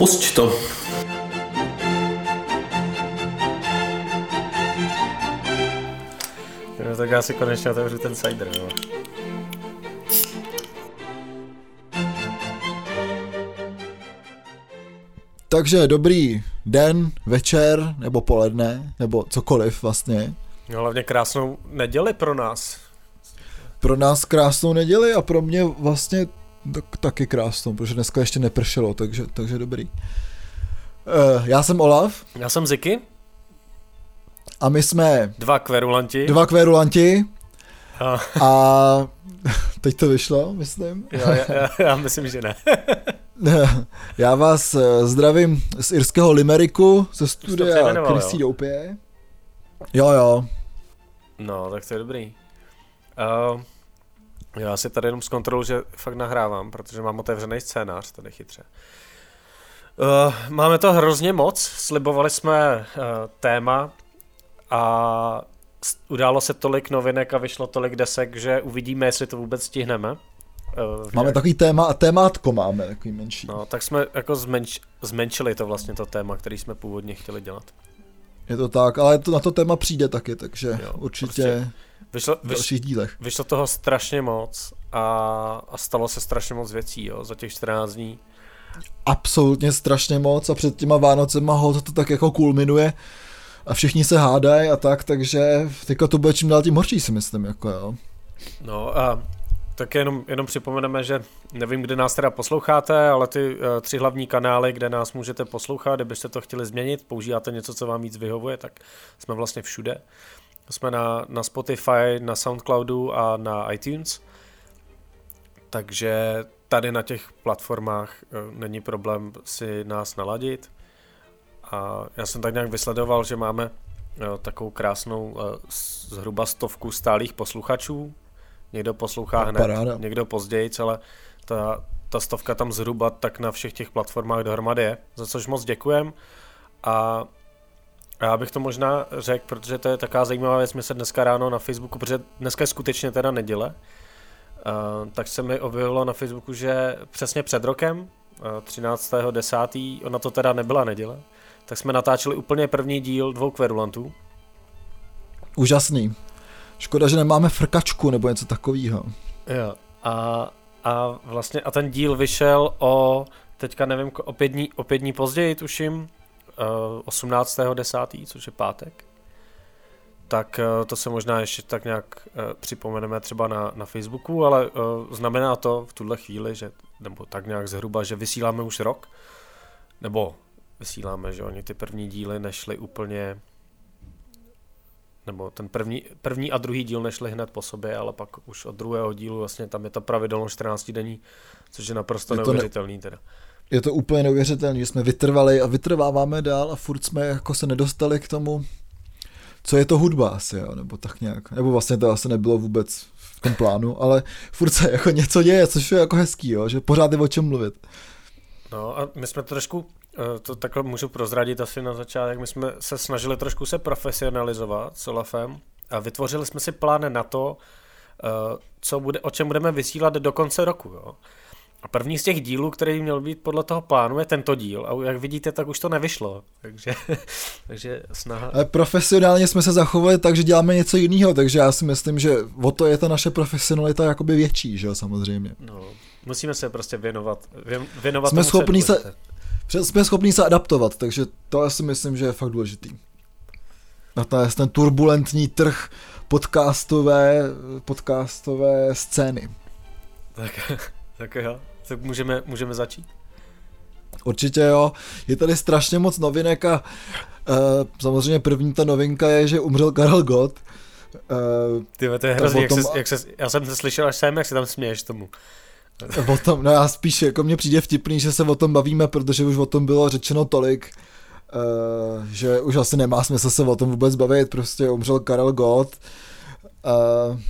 Pusť to. No, tak já si konečně otevřu ten cider, jo. Takže dobrý den, večer, nebo poledne, nebo cokoliv vlastně. No, hlavně krásnou neděli pro nás. Pro nás krásnou neděli a pro mě vlastně tak, taky krásnou, protože dneska ještě nepršelo, takže, takže dobrý. Uh, já jsem Olaf. Já jsem Ziky. A my jsme... Dva kverulanti. Dva kverulanti. A, a teď to vyšlo, myslím. Já, já, já myslím, že ne. já vás eh, zdravím z irského Limeriku, ze studia Chrissy Doupě. Jo, jo. No, tak to je dobrý. Uh, já si tady jenom zkontroluji, že fakt nahrávám, protože mám otevřený scénář, tady chytře. Uh, máme to hrozně moc, slibovali jsme uh, téma a událo se tolik novinek a vyšlo tolik desek, že uvidíme, jestli to vůbec stihneme. Uh, máme takový téma a témátko máme, takový menší. No, tak jsme jako zmenš, zmenšili to vlastně to téma, který jsme původně chtěli dělat. Je to tak, ale to, na to téma přijde taky, takže jo, určitě prostě vyšlo, v dalších dílech. Vyšlo toho strašně moc a, a stalo se strašně moc věcí jo, za těch 14 dní. Absolutně strašně moc a před těma Vánocema ho to tak jako kulminuje a všichni se hádají a tak, takže teďka to bude čím dál tím horší si myslím, jako jo. No a tak jenom, jenom připomeneme, že nevím, kde nás teda posloucháte, ale ty uh, tři hlavní kanály, kde nás můžete poslouchat, kdybyste to chtěli změnit, používáte něco, co vám víc vyhovuje, tak jsme vlastně všude. Jsme na, na Spotify, na Soundcloudu a na iTunes. Takže tady na těch platformách uh, není problém si nás naladit. A já jsem tak nějak vysledoval, že máme uh, takovou krásnou uh, zhruba stovku stálých posluchačů, Někdo poslouchá hned, paráda. někdo později, ale ta, ta stovka tam zhruba tak na všech těch platformách dohromady je, za což moc děkujem. A já bych to možná řekl, protože to je taková zajímavá věc, my se dneska ráno na Facebooku, protože dneska je skutečně teda neděle, uh, tak se mi objevilo na Facebooku, že přesně před rokem, uh, 13.10., ona to teda nebyla neděle, tak jsme natáčeli úplně první díl dvou kverulantů. Úžasný. Škoda, že nemáme frkačku nebo něco takového. Jo. A, a vlastně a ten díl vyšel o, teďka nevím, o pět dní, o pět dní později, tuším, eh, 18.10., což je pátek. Tak uh, to se možná ještě tak nějak uh, připomeneme třeba na, na Facebooku, ale uh, znamená to v tuhle chvíli, že, nebo tak nějak zhruba, že vysíláme už rok, nebo vysíláme, že oni ty první díly nešly úplně nebo ten první, první a druhý díl nešli hned po sobě, ale pak už od druhého dílu vlastně tam je to pravidelno 14 denní, což je naprosto je neuvěřitelný ne, teda. Je to úplně neuvěřitelný, že jsme vytrvali a vytrváváme dál a furt jsme jako se nedostali k tomu, co je to hudba asi, jo, nebo tak nějak. Nebo vlastně to asi nebylo vůbec v tom plánu, ale furt se jako něco děje, což je jako hezký, jo, že pořád je o čem mluvit. No a my jsme trošku Eh, to takhle můžu prozradit asi na začátek. My jsme se snažili trošku se profesionalizovat s Olafem a vytvořili jsme si plán na to, eh, co bude, o čem budeme vysílat do konce roku. Jo. A první z těch dílů, který měl být podle toho plánu, je tento díl. A jak vidíte, tak už to nevyšlo. Takže, takže snaha... Ale profesionálně jsme se zachovali tak, že děláme něco jiného, takže já si myslím, že o to je ta naše profesionalita jakoby větší, že jo, samozřejmě. No, musíme se prostě věnovat. věnovat jsme schopní se, jsme schopni se adaptovat, takže to já si myslím, že je fakt důležitý. A to je ten turbulentní trh podcastové, podcastové scény. Tak, tak jo, tak můžeme, můžeme začít. Určitě jo, je tady strašně moc novinek a uh, samozřejmě první ta novinka je, že umřel Karel Gott. Uh, Ty, to je hrozný, jak, se, jak se, já jsem se slyšel až sem, jak se tam směješ tomu. O tom, no já spíš, jako mně přijde vtipný, že se o tom bavíme, protože už o tom bylo řečeno tolik, uh, že už asi nemá smysl se o tom vůbec bavit, prostě umřel Karel Gott uh,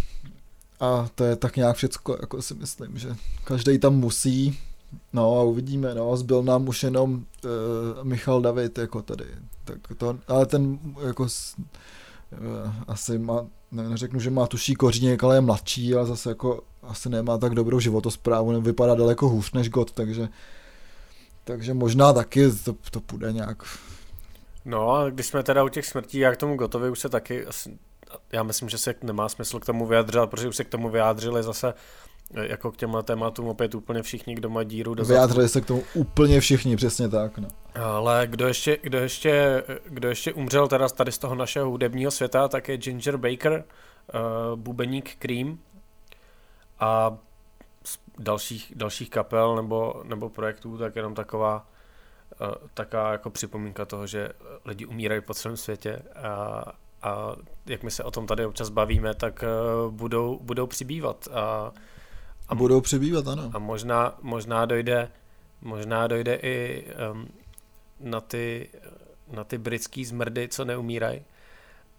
a to je tak nějak všecko, jako si myslím, že každý tam musí, no a uvidíme, no, zbyl nám už jenom uh, Michal David, jako tady, tak to, ale ten jako uh, asi má, ne, neřeknu, že má tuší koříněk, ale je mladší, ale zase jako asi nemá tak dobrou životosprávu, vypadá daleko hůř než God, takže takže možná taky to, to půjde nějak. No a když jsme teda u těch smrtí, jak tomu gotovi už se taky, já myslím, že se nemá smysl k tomu vyjadřovat, protože už se k tomu vyjádřili zase jako k těmhle tématům opět úplně všichni, kdo má díru do Vyjádřili se k tomu úplně všichni, přesně tak. No. Ale kdo ještě, kdo, ještě, kdo ještě umřel teda tady z toho našeho hudebního světa, tak je Ginger Baker, uh, bubeník Cream a z dalších, dalších kapel nebo, nebo projektů, tak jenom taková uh, taková jako připomínka toho, že lidi umírají po celém světě a, a jak my se o tom tady občas bavíme, tak uh, budou, budou přibývat a a budou přibývat, ano. A možná, možná dojde, možná dojde i um, na ty, na ty britský zmrdy, co neumírají,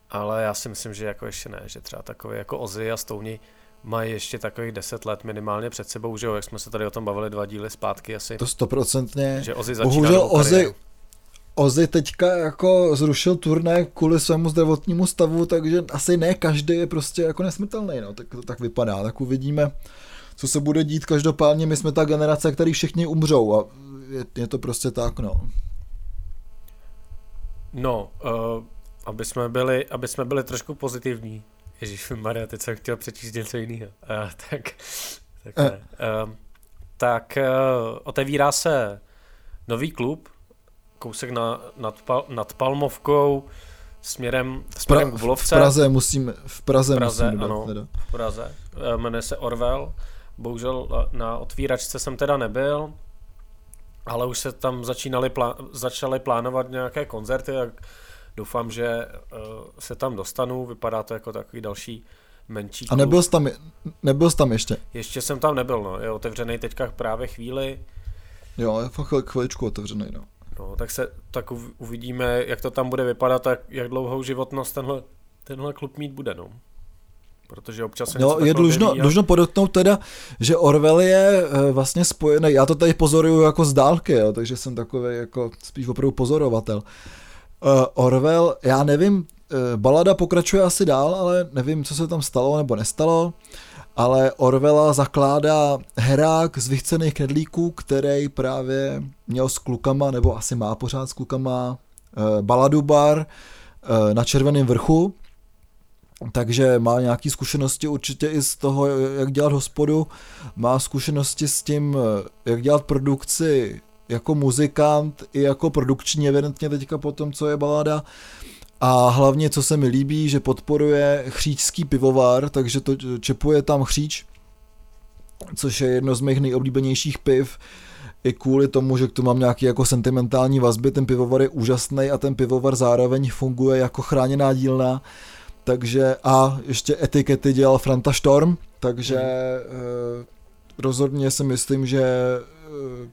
ale já si myslím, že jako ještě ne, že třeba takové jako Ozzy a Stouni mají ještě takových deset let minimálně před sebou, že jo, jak jsme se tady o tom bavili dva díly zpátky asi. To stoprocentně. Že Ozzy Bohužel Ozzy, Ozzy teďka jako zrušil turné kvůli svému zdravotnímu stavu, takže asi ne každý je prostě jako nesmrtelný, no, tak to tak vypadá, tak uvidíme, co se bude dít. Každopádně my jsme ta generace, který všichni umřou a je, je to prostě tak, no. No, uh, aby, jsme byli, aby jsme byli trošku pozitivní. Ježíš Maria, teď jsem chtěl přečíst něco jiného. Uh, tak, tak, uh. Uh, tak uh, otevírá se nový klub, kousek na, nad, pal, nad Palmovkou, směrem, směrem k Vlovce. V Praze musím, v Praze, v Praze musím ano, dodat, v Praze. Jmenuje se Orwell. Bohužel eh, na otvíračce jsem teda nebyl, ale už se tam začínali plá- začaly plánovat nějaké koncerty a doufám, že uh, se tam dostanu. Vypadá to jako takový další menší klub. A nebyl jsi tam, nebyl jsi tam ještě? Ještě jsem tam nebyl, no. Je otevřený teďka právě chvíli. Jo, je fakt chviličku otevřený, no. No, tak se tak uvidíme, jak to tam bude vypadat a jak dlouhou životnost tenhle, tenhle klub mít bude, no protože občas se no, je dlužno, a... dlužno podotknout teda, že Orwell je e, vlastně spojený, já to tady pozoruju jako z dálky, jo, takže jsem takový jako spíš opravdu pozorovatel. E, Orwell, já nevím, balada pokračuje asi dál, ale nevím, co se tam stalo nebo nestalo, ale Orwella zakládá herák z vychcených knedlíků, který právě měl s klukama, nebo asi má pořád s klukama, e, baladu bar e, na Červeném vrchu, takže má nějaké zkušenosti určitě i z toho, jak dělat hospodu, má zkušenosti s tím, jak dělat produkci jako muzikant i jako produkční evidentně teďka po tom, co je balada. A hlavně, co se mi líbí, že podporuje chříčský pivovar, takže to čepuje tam chříč, což je jedno z mých nejoblíbenějších piv, i kvůli tomu, že k tomu mám nějaký jako sentimentální vazby, ten pivovar je úžasný a ten pivovar zároveň funguje jako chráněná dílna, takže a ještě etikety dělal Franta Storm, takže mm. rozhodně si myslím, že eh,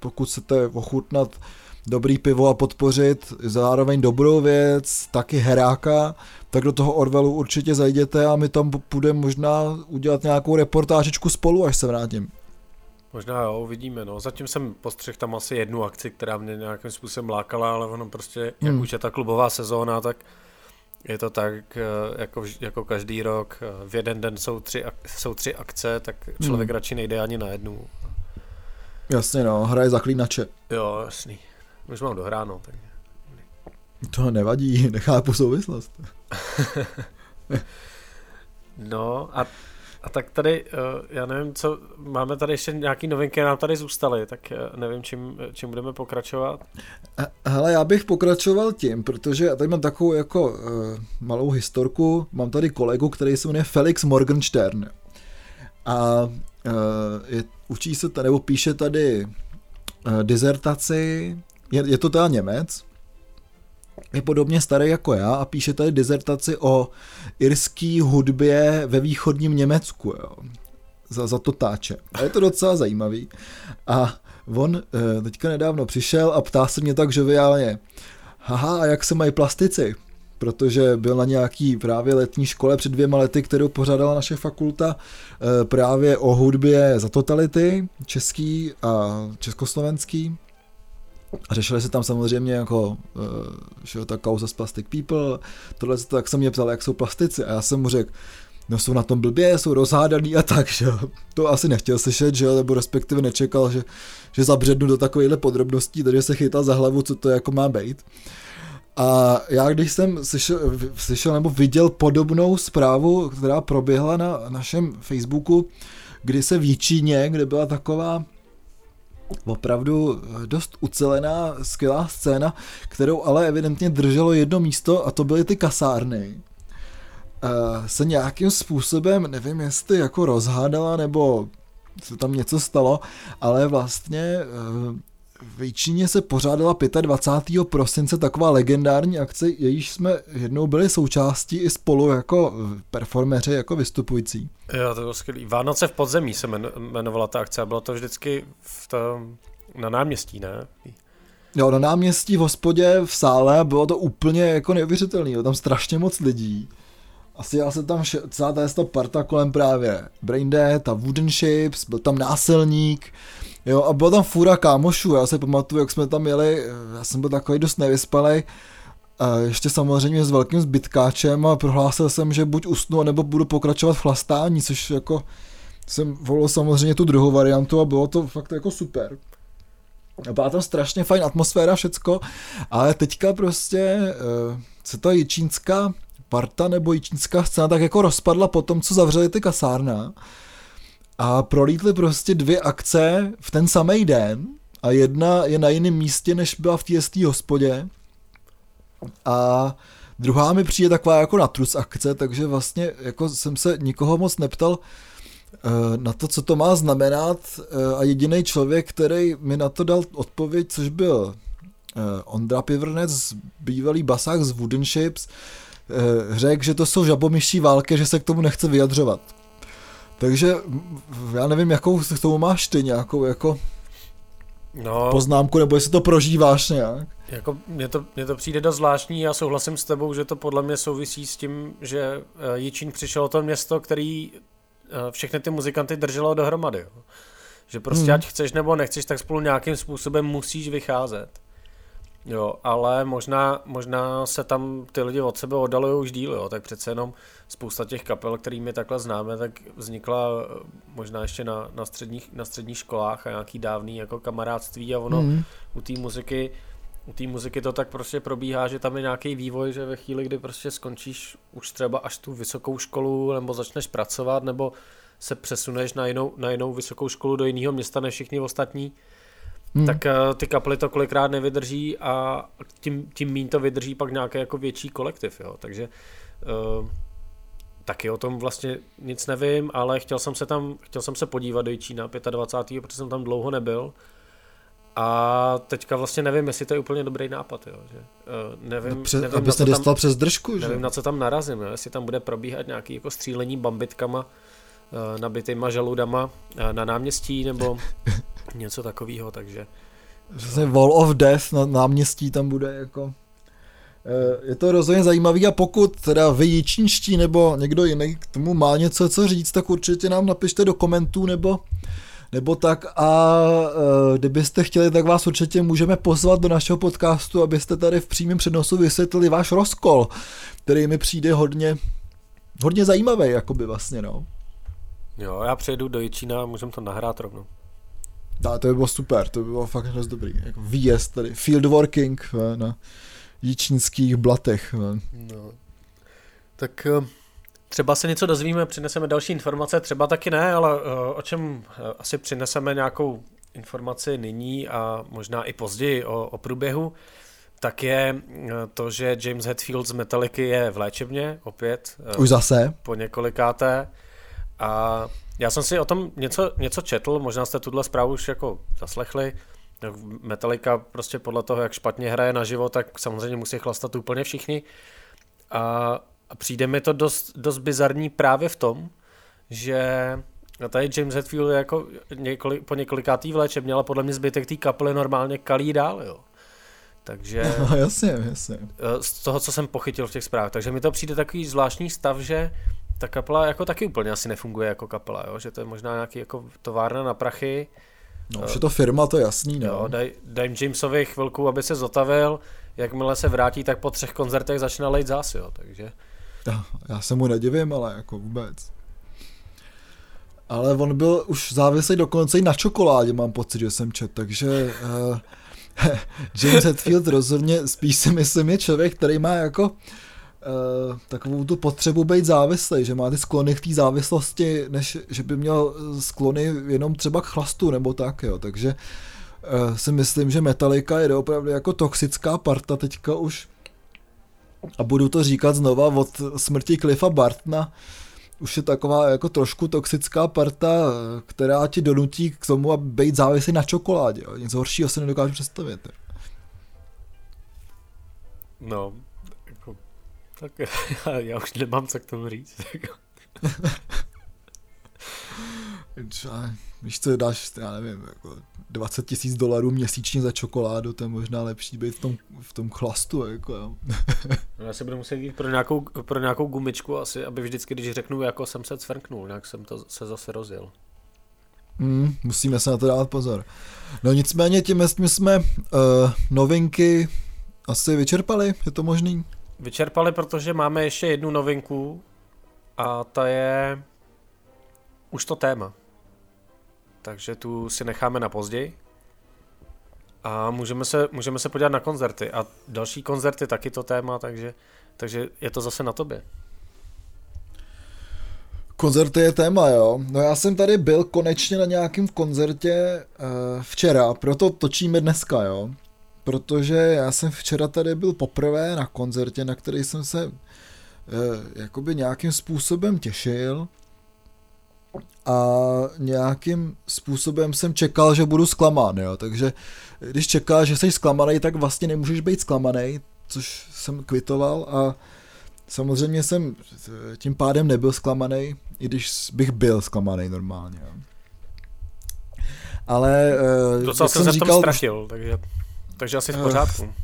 pokud chcete ochutnat dobrý pivo a podpořit zároveň dobrou věc, taky heráka, tak do toho Orwellu určitě zajděte a my tam půjdeme možná udělat nějakou reportážičku spolu, až se vrátím. Možná jo, uvidíme, no. Zatím jsem postřeh tam asi jednu akci, která mě nějakým způsobem lákala, ale ono prostě, jak hmm. už je ta klubová sezóna, tak je to tak, eh, jako, jako každý rok, eh, v jeden den jsou tři, jsou tři akce, tak člověk hmm. radši nejde ani na jednu. Jasně no, hraje zaklínače. Jo, jasný. Už mám dohráno. Tak... To nevadí, nechápu souvislost. no a a tak tady, eh, já nevím, co, máme tady ještě nějaký novinky, nám tady zůstaly, tak eh, nevím, čím, čím budeme pokračovat. Hele, já bych pokračoval tím, protože já tady mám takovou jako uh, malou historku, mám tady kolegu, který se jmenuje Felix Morgenstern a uh, je, učí se tady, nebo píše tady uh, dizertaci, je, je to teda Němec, je podobně starý jako já a píše tady dizertaci o irský hudbě ve východním Německu, jo. Za, za to táče. A je to docela zajímavý. A on e, teďka nedávno přišel a ptá se mě tak žoviálně, haha, a jak se mají plastici? protože byl na nějaký právě letní škole před dvěma lety, kterou pořádala naše fakulta e, právě o hudbě za totality, český a československý. A řešili se tam samozřejmě jako uh, že ta kauza z Plastic People, tohle tak jsem mě ptal, jak jsou plastici a já jsem mu řekl, no jsou na tom blbě, jsou rozhádaný a tak, že To asi nechtěl slyšet, že nebo respektive nečekal, že, že zabřednu do takovýchhle podrobností, takže se chytal za hlavu, co to jako má být. A já když jsem slyšel, slyšel nebo viděl podobnou zprávu, která proběhla na našem Facebooku, kdy se v Jičíně, kde byla taková opravdu dost ucelená, skvělá scéna, kterou ale evidentně drželo jedno místo a to byly ty kasárny. Se nějakým způsobem, nevím jestli jako rozhádala nebo se tam něco stalo, ale vlastně v Jičíně se pořádala 25. prosince taková legendární akce, jejíž jsme jednou byli součástí i spolu jako performeři, jako vystupující. Jo, to bylo skvělý. Vánoce v podzemí se jmenovala ta akce a bylo to vždycky v tom, na náměstí, ne? Jo, na náměstí v hospodě v sále bylo to úplně jako neuvěřitelný, jo, tam strašně moc lidí. Asi já se tam celá ta parta kolem právě Braindead a Wooden Shapes, byl tam násilník, Jo, a byla tam fůra kámošů, já se pamatuju, jak jsme tam jeli, já jsem byl takový dost nevyspalý, a ještě samozřejmě s velkým zbytkáčem a prohlásil jsem, že buď usnu, nebo budu pokračovat v chlastání, což jako jsem volil samozřejmě tu druhou variantu a bylo to fakt jako super. Byla tam strašně fajn atmosféra, všecko, ale teďka prostě se ta jičínská parta nebo jičínská scéna tak jako rozpadla po tom, co zavřeli ty kasárna a prolítly prostě dvě akce v ten samý den a jedna je na jiném místě, než byla v té hospodě a druhá mi přijde taková jako natrus akce, takže vlastně jako jsem se nikoho moc neptal eh, na to, co to má znamenat eh, a jediný člověk, který mi na to dal odpověď, což byl eh, Ondra Pivernec, bývalý basák z Wooden Shapes, řekl, že to jsou žabomyší války, že se k tomu nechce vyjadřovat. Takže já nevím, jakou k tomu máš ty nějakou jako no, poznámku, nebo jestli to prožíváš nějak. Jako mně to, mně to přijde dost zvláštní, já souhlasím s tebou, že to podle mě souvisí s tím, že eh, Jičín přišel to město, který eh, všechny ty muzikanty drželo dohromady. Jo. Že prostě hmm. ať chceš nebo nechceš, tak spolu nějakým způsobem musíš vycházet. Jo, ale možná, možná se tam ty lidi od sebe oddalují už díl, jo, tak přece jenom spousta těch kapel, kterými takhle známe, tak vznikla eh, možná ještě na, na, středních, na středních školách a nějaký dávný jako kamarádství a ono mm. u té muziky u té muziky to tak prostě probíhá, že tam je nějaký vývoj, že ve chvíli, kdy prostě skončíš už třeba až tu vysokou školu, nebo začneš pracovat, nebo se přesuneš na jinou, na jinou vysokou školu do jiného města než všichni ostatní, hmm. tak uh, ty kapely to kolikrát nevydrží a tím, tím mín to vydrží pak nějaký jako větší kolektiv, jo. Takže uh, taky o tom vlastně nic nevím, ale chtěl jsem se tam, chtěl jsem se podívat do Jičína 25. protože jsem tam dlouho nebyl. A teďka vlastně nevím, jestli to je úplně dobrý nápad, jo, že uh, nevím, no přes, nevím abys nedostal přes držku, že? Nevím, na co tam narazím, jo, jestli tam bude probíhat nějaký jako střílení bambitkama, nabitýma žaludama uh, na náměstí, nebo něco takového, takže... Přesně Wall of Death na náměstí tam bude jako... Je to rozhodně zajímavý a pokud teda vy jičínští nebo někdo jiný k tomu má něco co říct, tak určitě nám napište do komentů nebo nebo tak a kdybyste chtěli, tak vás určitě můžeme pozvat do našeho podcastu, abyste tady v přímém přenosu vysvětlili váš rozkol, který mi přijde hodně, hodně zajímavý, jakoby vlastně, no. Jo, já přejdu do Jičína a můžeme to nahrát rovnou. Dá, to by bylo super, to by bylo fakt dost dobrý. Jako výjezd tady, field working na jičínských blatech. No. Tak Třeba se něco dozvíme, přineseme další informace, třeba taky ne, ale uh, o čem uh, asi přineseme nějakou informaci nyní a možná i později o, o průběhu, tak je to, že James Hetfield z Metallica je v léčebně opět. Už zase? Po několikáté. A já jsem si o tom něco, něco četl, možná jste tuhle zprávu už jako zaslechli. Metallica prostě podle toho, jak špatně hraje na život, tak samozřejmě musí chlastat úplně všichni. A a přijde mi to dost, dost bizarní právě v tom, že tady James Hetfield jako několik, po několikátý v léčebně, ale podle mě zbytek té kapely normálně kalí dál, jo. Takže... No, jasně, jasně. Eh, z toho, co jsem pochytil v těch zprávách. Takže mi to přijde takový zvláštní stav, že ta kapela jako taky úplně asi nefunguje jako kapela, jo? že to je možná nějaký jako továrna na prachy. No, už je to firma, to je jasný, no. Jo, daj, daj Jamesovi chvilku, aby se zotavil, jakmile se vrátí, tak po třech koncertech začne lejt zás, jo, takže... Já, já se mu nedivím, ale jako vůbec. Ale on byl už závislý dokonce i na čokoládě, mám pocit, že jsem čet, takže uh, James Hetfield rozhodně spíš si myslím je člověk, který má jako uh, takovou tu potřebu být závislý, že má ty sklony k té závislosti, než že by měl sklony jenom třeba k chlastu nebo tak, jo, takže uh, si myslím, že Metallica je opravdu jako toxická parta teďka už a budu to říkat znova od smrti Cliffa Bartna, už je taková jako trošku toxická parta, která ti donutí k tomu, aby být závislý na čokoládě. Jo. Nic horšího si nedokážu představit. No, jako, tak já, já už nemám co k tomu říct. Jako. Víš co, dáš, já nevím, jako 20 tisíc dolarů měsíčně za čokoládu, to je možná lepší být v tom, v tom chlastu, jako jo. no já se budu muset jít pro nějakou, pro nějakou gumičku asi, aby vždycky, když řeknu, jako jsem se cvrknul, nějak jsem to se zase rozjel. Mm, musíme se na to dát pozor. No nicméně tím jsme uh, novinky asi vyčerpali, je to možný? Vyčerpali, protože máme ještě jednu novinku a ta je už to téma takže tu si necháme na později. A můžeme se, můžeme se podívat na koncerty. A další koncerty taky to téma, takže, takže je to zase na tobě. Koncerty je téma, jo. No já jsem tady byl konečně na nějakém koncertě uh, včera, proto točíme dneska, jo. Protože já jsem včera tady byl poprvé na koncertě, na který jsem se uh, jakoby nějakým způsobem těšil a nějakým způsobem jsem čekal, že budu zklamán, jo, takže když čekáš, že jsi zklamaný, tak vlastně nemůžeš být zklamaný, což jsem kvitoval a samozřejmě jsem tím pádem nebyl zklamaný, i když bych byl zklamaný normálně, jo. Ale eh, Docela jsem se říkal, v tom ztratil, takže, takže asi v eh, pořádku.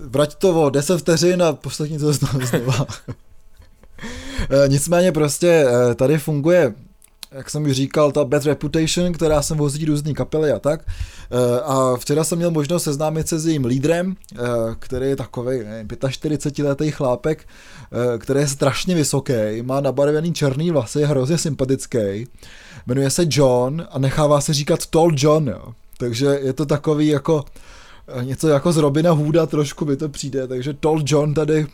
Vrať to o 10 vteřin a poslední to znova. Eh, nicméně prostě tady funguje jak jsem už říkal, ta Bad Reputation, která sem vozí různý kapely a tak. Eh, a včera jsem měl možnost seznámit se s jejím lídrem, eh, který je takový 45-letý chlápek, eh, který je strašně vysoký, má nabarvený černý vlasy, je hrozně sympatický. Jmenuje se John a nechává se říkat Tall John, jo. Takže je to takový jako něco jako z Robina Hooda trošku by to přijde, takže Tall John tady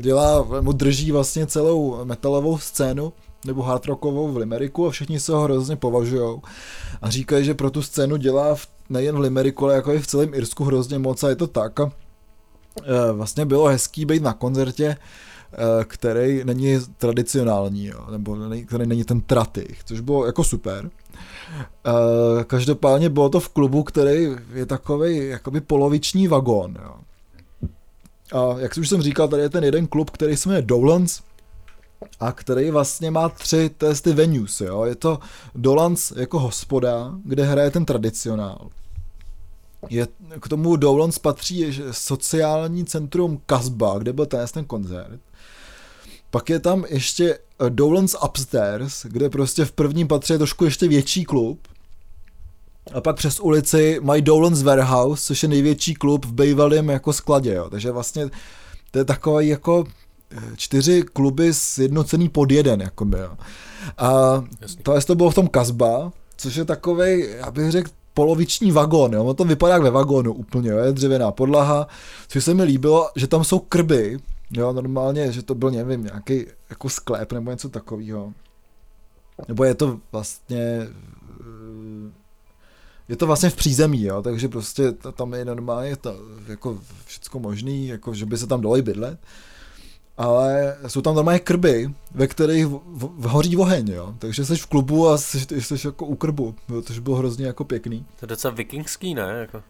dělá, mu drží vlastně celou metalovou scénu nebo hard rockovou v Limeriku a všichni se ho hrozně považují a říkají, že pro tu scénu dělá v, nejen v Limeriku, ale jako i v celém Irsku hrozně moc a je to tak. A, e, vlastně bylo hezký být na koncertě, e, který není tradicionální, jo, nebo který není ten tratych, což bylo jako super. E, každopádně bylo to v klubu, který je takový jakoby poloviční vagón. Jo. A jak už jsem říkal, tady je ten jeden klub, který se jmenuje Dowlands, a který vlastně má tři testy venues, jo. Je to Dolans jako hospoda, kde hraje ten tradicionál. Je, k tomu Dolans patří sociální centrum Kasba, kde byl ten, ten koncert. Pak je tam ještě Dolans Upstairs, kde prostě v prvním patře je trošku ještě větší klub. A pak přes ulici mají Dolans Warehouse, což je největší klub v bývalém jako skladě, jo. Takže vlastně to je takový jako čtyři kluby sjednocený pod jeden, jako by, jo. A to, to bylo v tom Kazba, což je takový, já bych řekl, poloviční vagón, jo, on to vypadá jak ve vagónu úplně, jo, je dřevěná podlaha, což se mi líbilo, že tam jsou krby, jo, normálně, že to byl, nevím, nějaký jako sklep nebo něco takového. Nebo je to vlastně je to vlastně v přízemí, jo, takže prostě tam je normálně to, jako všecko možný, jako že by se tam dalo i bydlet ale jsou tam normálně krby, ve kterých hoří oheň, jo. Takže jsi v klubu a jsi, jsi jako u krbu, což bylo hrozně jako pěkný. To je docela vikingský, ne? Jako...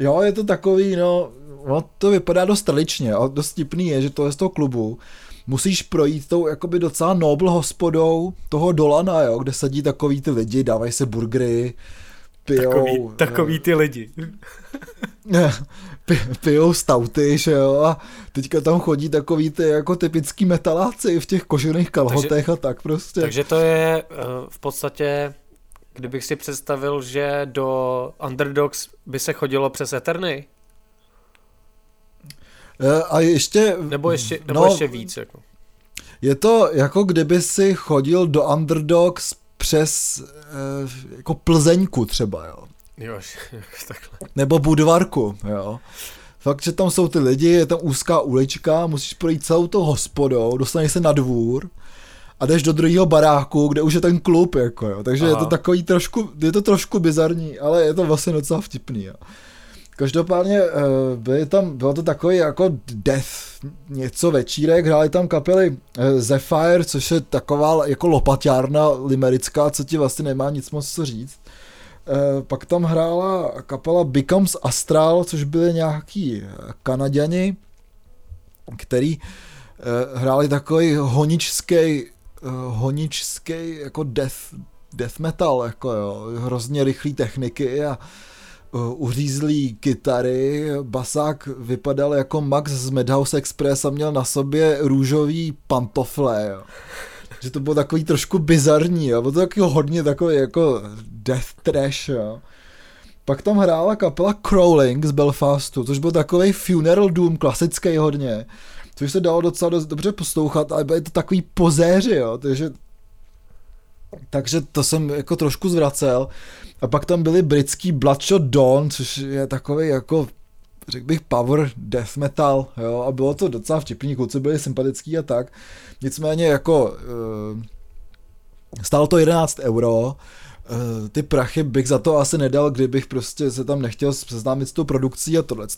Jo, je to takový, no, no, to vypadá dost tradičně a dost tipný je, že to je z toho klubu musíš projít tou jakoby docela nobl hospodou toho Dolana, jo, kde sedí takový ty lidi, dávají se burgery, pijou... Takový, takový ty lidi. pijou stauty, že jo, a teďka tam chodí takový ty jako typický metaláci v těch kožených kalhotech takže, a tak prostě. Takže to je uh, v podstatě, kdybych si představil, že do Underdogs by se chodilo přes Eterny? Uh, a ještě... Nebo ještě, nebo no, ještě víc, jako. je to jako kdyby si chodil do Underdogs přes eh, jako Plzeňku třeba, jo. Jo, takhle. Nebo Budvarku, jo. Fakt, že tam jsou ty lidi, je tam úzká ulička, musíš projít celou tou hospodou, dostaneš se na dvůr a jdeš do druhého baráku, kde už je ten klub, jako jo. Takže Aha. je to takový trošku, je to trošku bizarní, ale je to vlastně docela vtipný, jo. Každopádně eh, byly tam, bylo to takový jako death, něco večírek, hráli tam kapely eh, Zephyr, což je taková jako lopaťárna limerická, co ti vlastně nemá nic moc co říct. Eh, pak tam hrála kapela Becomes Astral, což byly nějaký Kanaděni, který hráli takový honičský, honičský jako death, death metal, jako jo, hrozně rychlý techniky a Uh, uřízlý kytary, basák vypadal jako Max z Madhouse Express a měl na sobě růžový pantofle, jo. Že to bylo takový trošku bizarní, jo. Bylo to taky hodně takový jako death trash, jo. Pak tam hrála kapela Crawling z Belfastu, což byl takový funeral doom, klasický hodně, což se dalo docela dost dobře poslouchat, ale byly to takový pozéři, jo, takže takže to jsem jako trošku zvracel. A pak tam byli britský Bloodshot Dawn, což je takový jako řekl bych power death metal, jo, a bylo to docela vtipný, kluci byli sympatický a tak. Nicméně jako uh, stálo to 11 euro, uh, ty prachy bych za to asi nedal, kdybych prostě se tam nechtěl seznámit s tou produkcí a tohle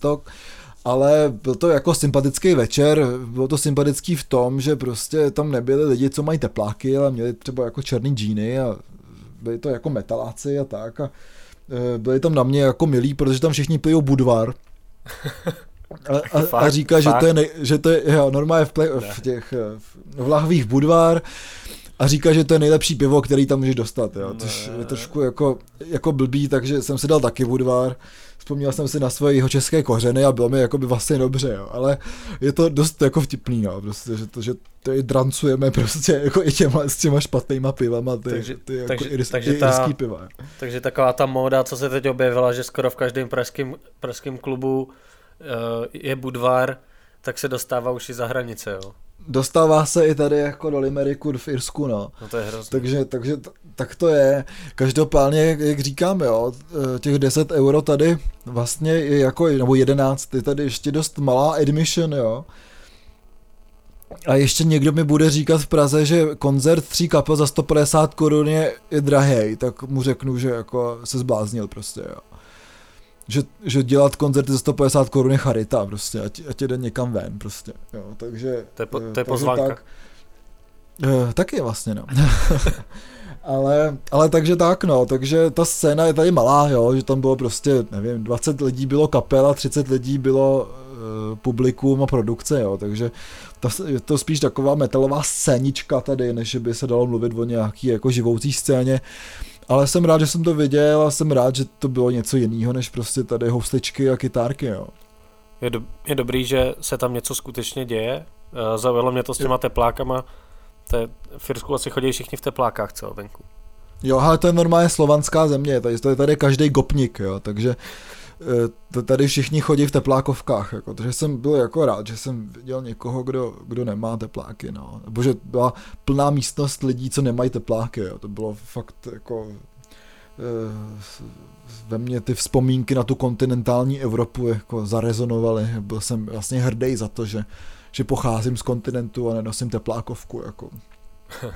ale byl to jako sympatický večer, bylo to sympatický v tom, že prostě tam nebyli lidi, co mají tepláky, ale měli třeba jako černý džíny a byli to jako metaláci a tak a e, byli tam na mě jako milí, protože tam všichni pijou Budvar. A, a, a říká, že to je, nej, že to je jo, normálně v, play, v těch v lahvích Budvar a říká, že to je nejlepší pivo, který tam můžeš dostat, jo, což je trošku jako, jako blbý, takže jsem si dal taky Budvar vzpomněl jsem si na svoje jeho české kořeny a bylo mi jako by vlastně dobře, jo. ale je to dost jako vtipný, jo. Prostě, že to, že tady drancujeme prostě jako i těma, s těma špatnýma pivama, ty, takže, ty jako takže, iris, takže ta, piva. Jo. Takže taková ta móda, co se teď objevila, že skoro v každém pražském, pražském klubu uh, je Budvar, tak se dostává už i za hranice, jo dostává se i tady jako do Limeriku v Irsku, no. no to je hrozný. Takže, takže tak to je. Každopádně, jak říkám, jo, eh, těch 10 euro tady vlastně je jako, nebo 11, je tady ještě dost malá admission, jo. A ještě někdo mi bude říkat v Praze, že koncert tří kapel za 150 korun je, je drahý, tak mu řeknu, že jako se zbláznil prostě, jo že, že dělat koncerty za 150 korun je charita prostě, ať, ať jde někam ven prostě, jo, takže... To je, po, to je pozvánka. Tak, uh, taky vlastně, no. ale, ale takže tak, no, takže ta scéna je tady malá, jo, že tam bylo prostě, nevím, 20 lidí bylo kapela, 30 lidí bylo uh, publikum a produkce, jo, takže ta, je to spíš taková metalová scénička tady, než by se dalo mluvit o nějaký jako živoucí scéně. Ale jsem rád, že jsem to viděl a jsem rád, že to bylo něco jiného, než prostě tady housličky a kytárky, jo. Je, do, je dobrý, že se tam něco skutečně děje. Uh, zaujalo mě to s těma teplákama. Je, v Firsku asi chodí všichni v teplákách, co venku. Jo, ale to je normálně slovanská země, tady, to je tady každý gopnik, jo, takže eh, tady všichni chodí v teplákovkách, jako, takže jsem byl jako rád, že jsem viděl někoho, kdo, kdo nemá tepláky, no. Nebo že byla plná místnost lidí, co nemají tepláky, jo. to bylo fakt jako eh, ve mně ty vzpomínky na tu kontinentální Evropu jako zarezonovaly, byl jsem vlastně hrdý za to, že, že pocházím z kontinentu a nenosím teplákovku, jako.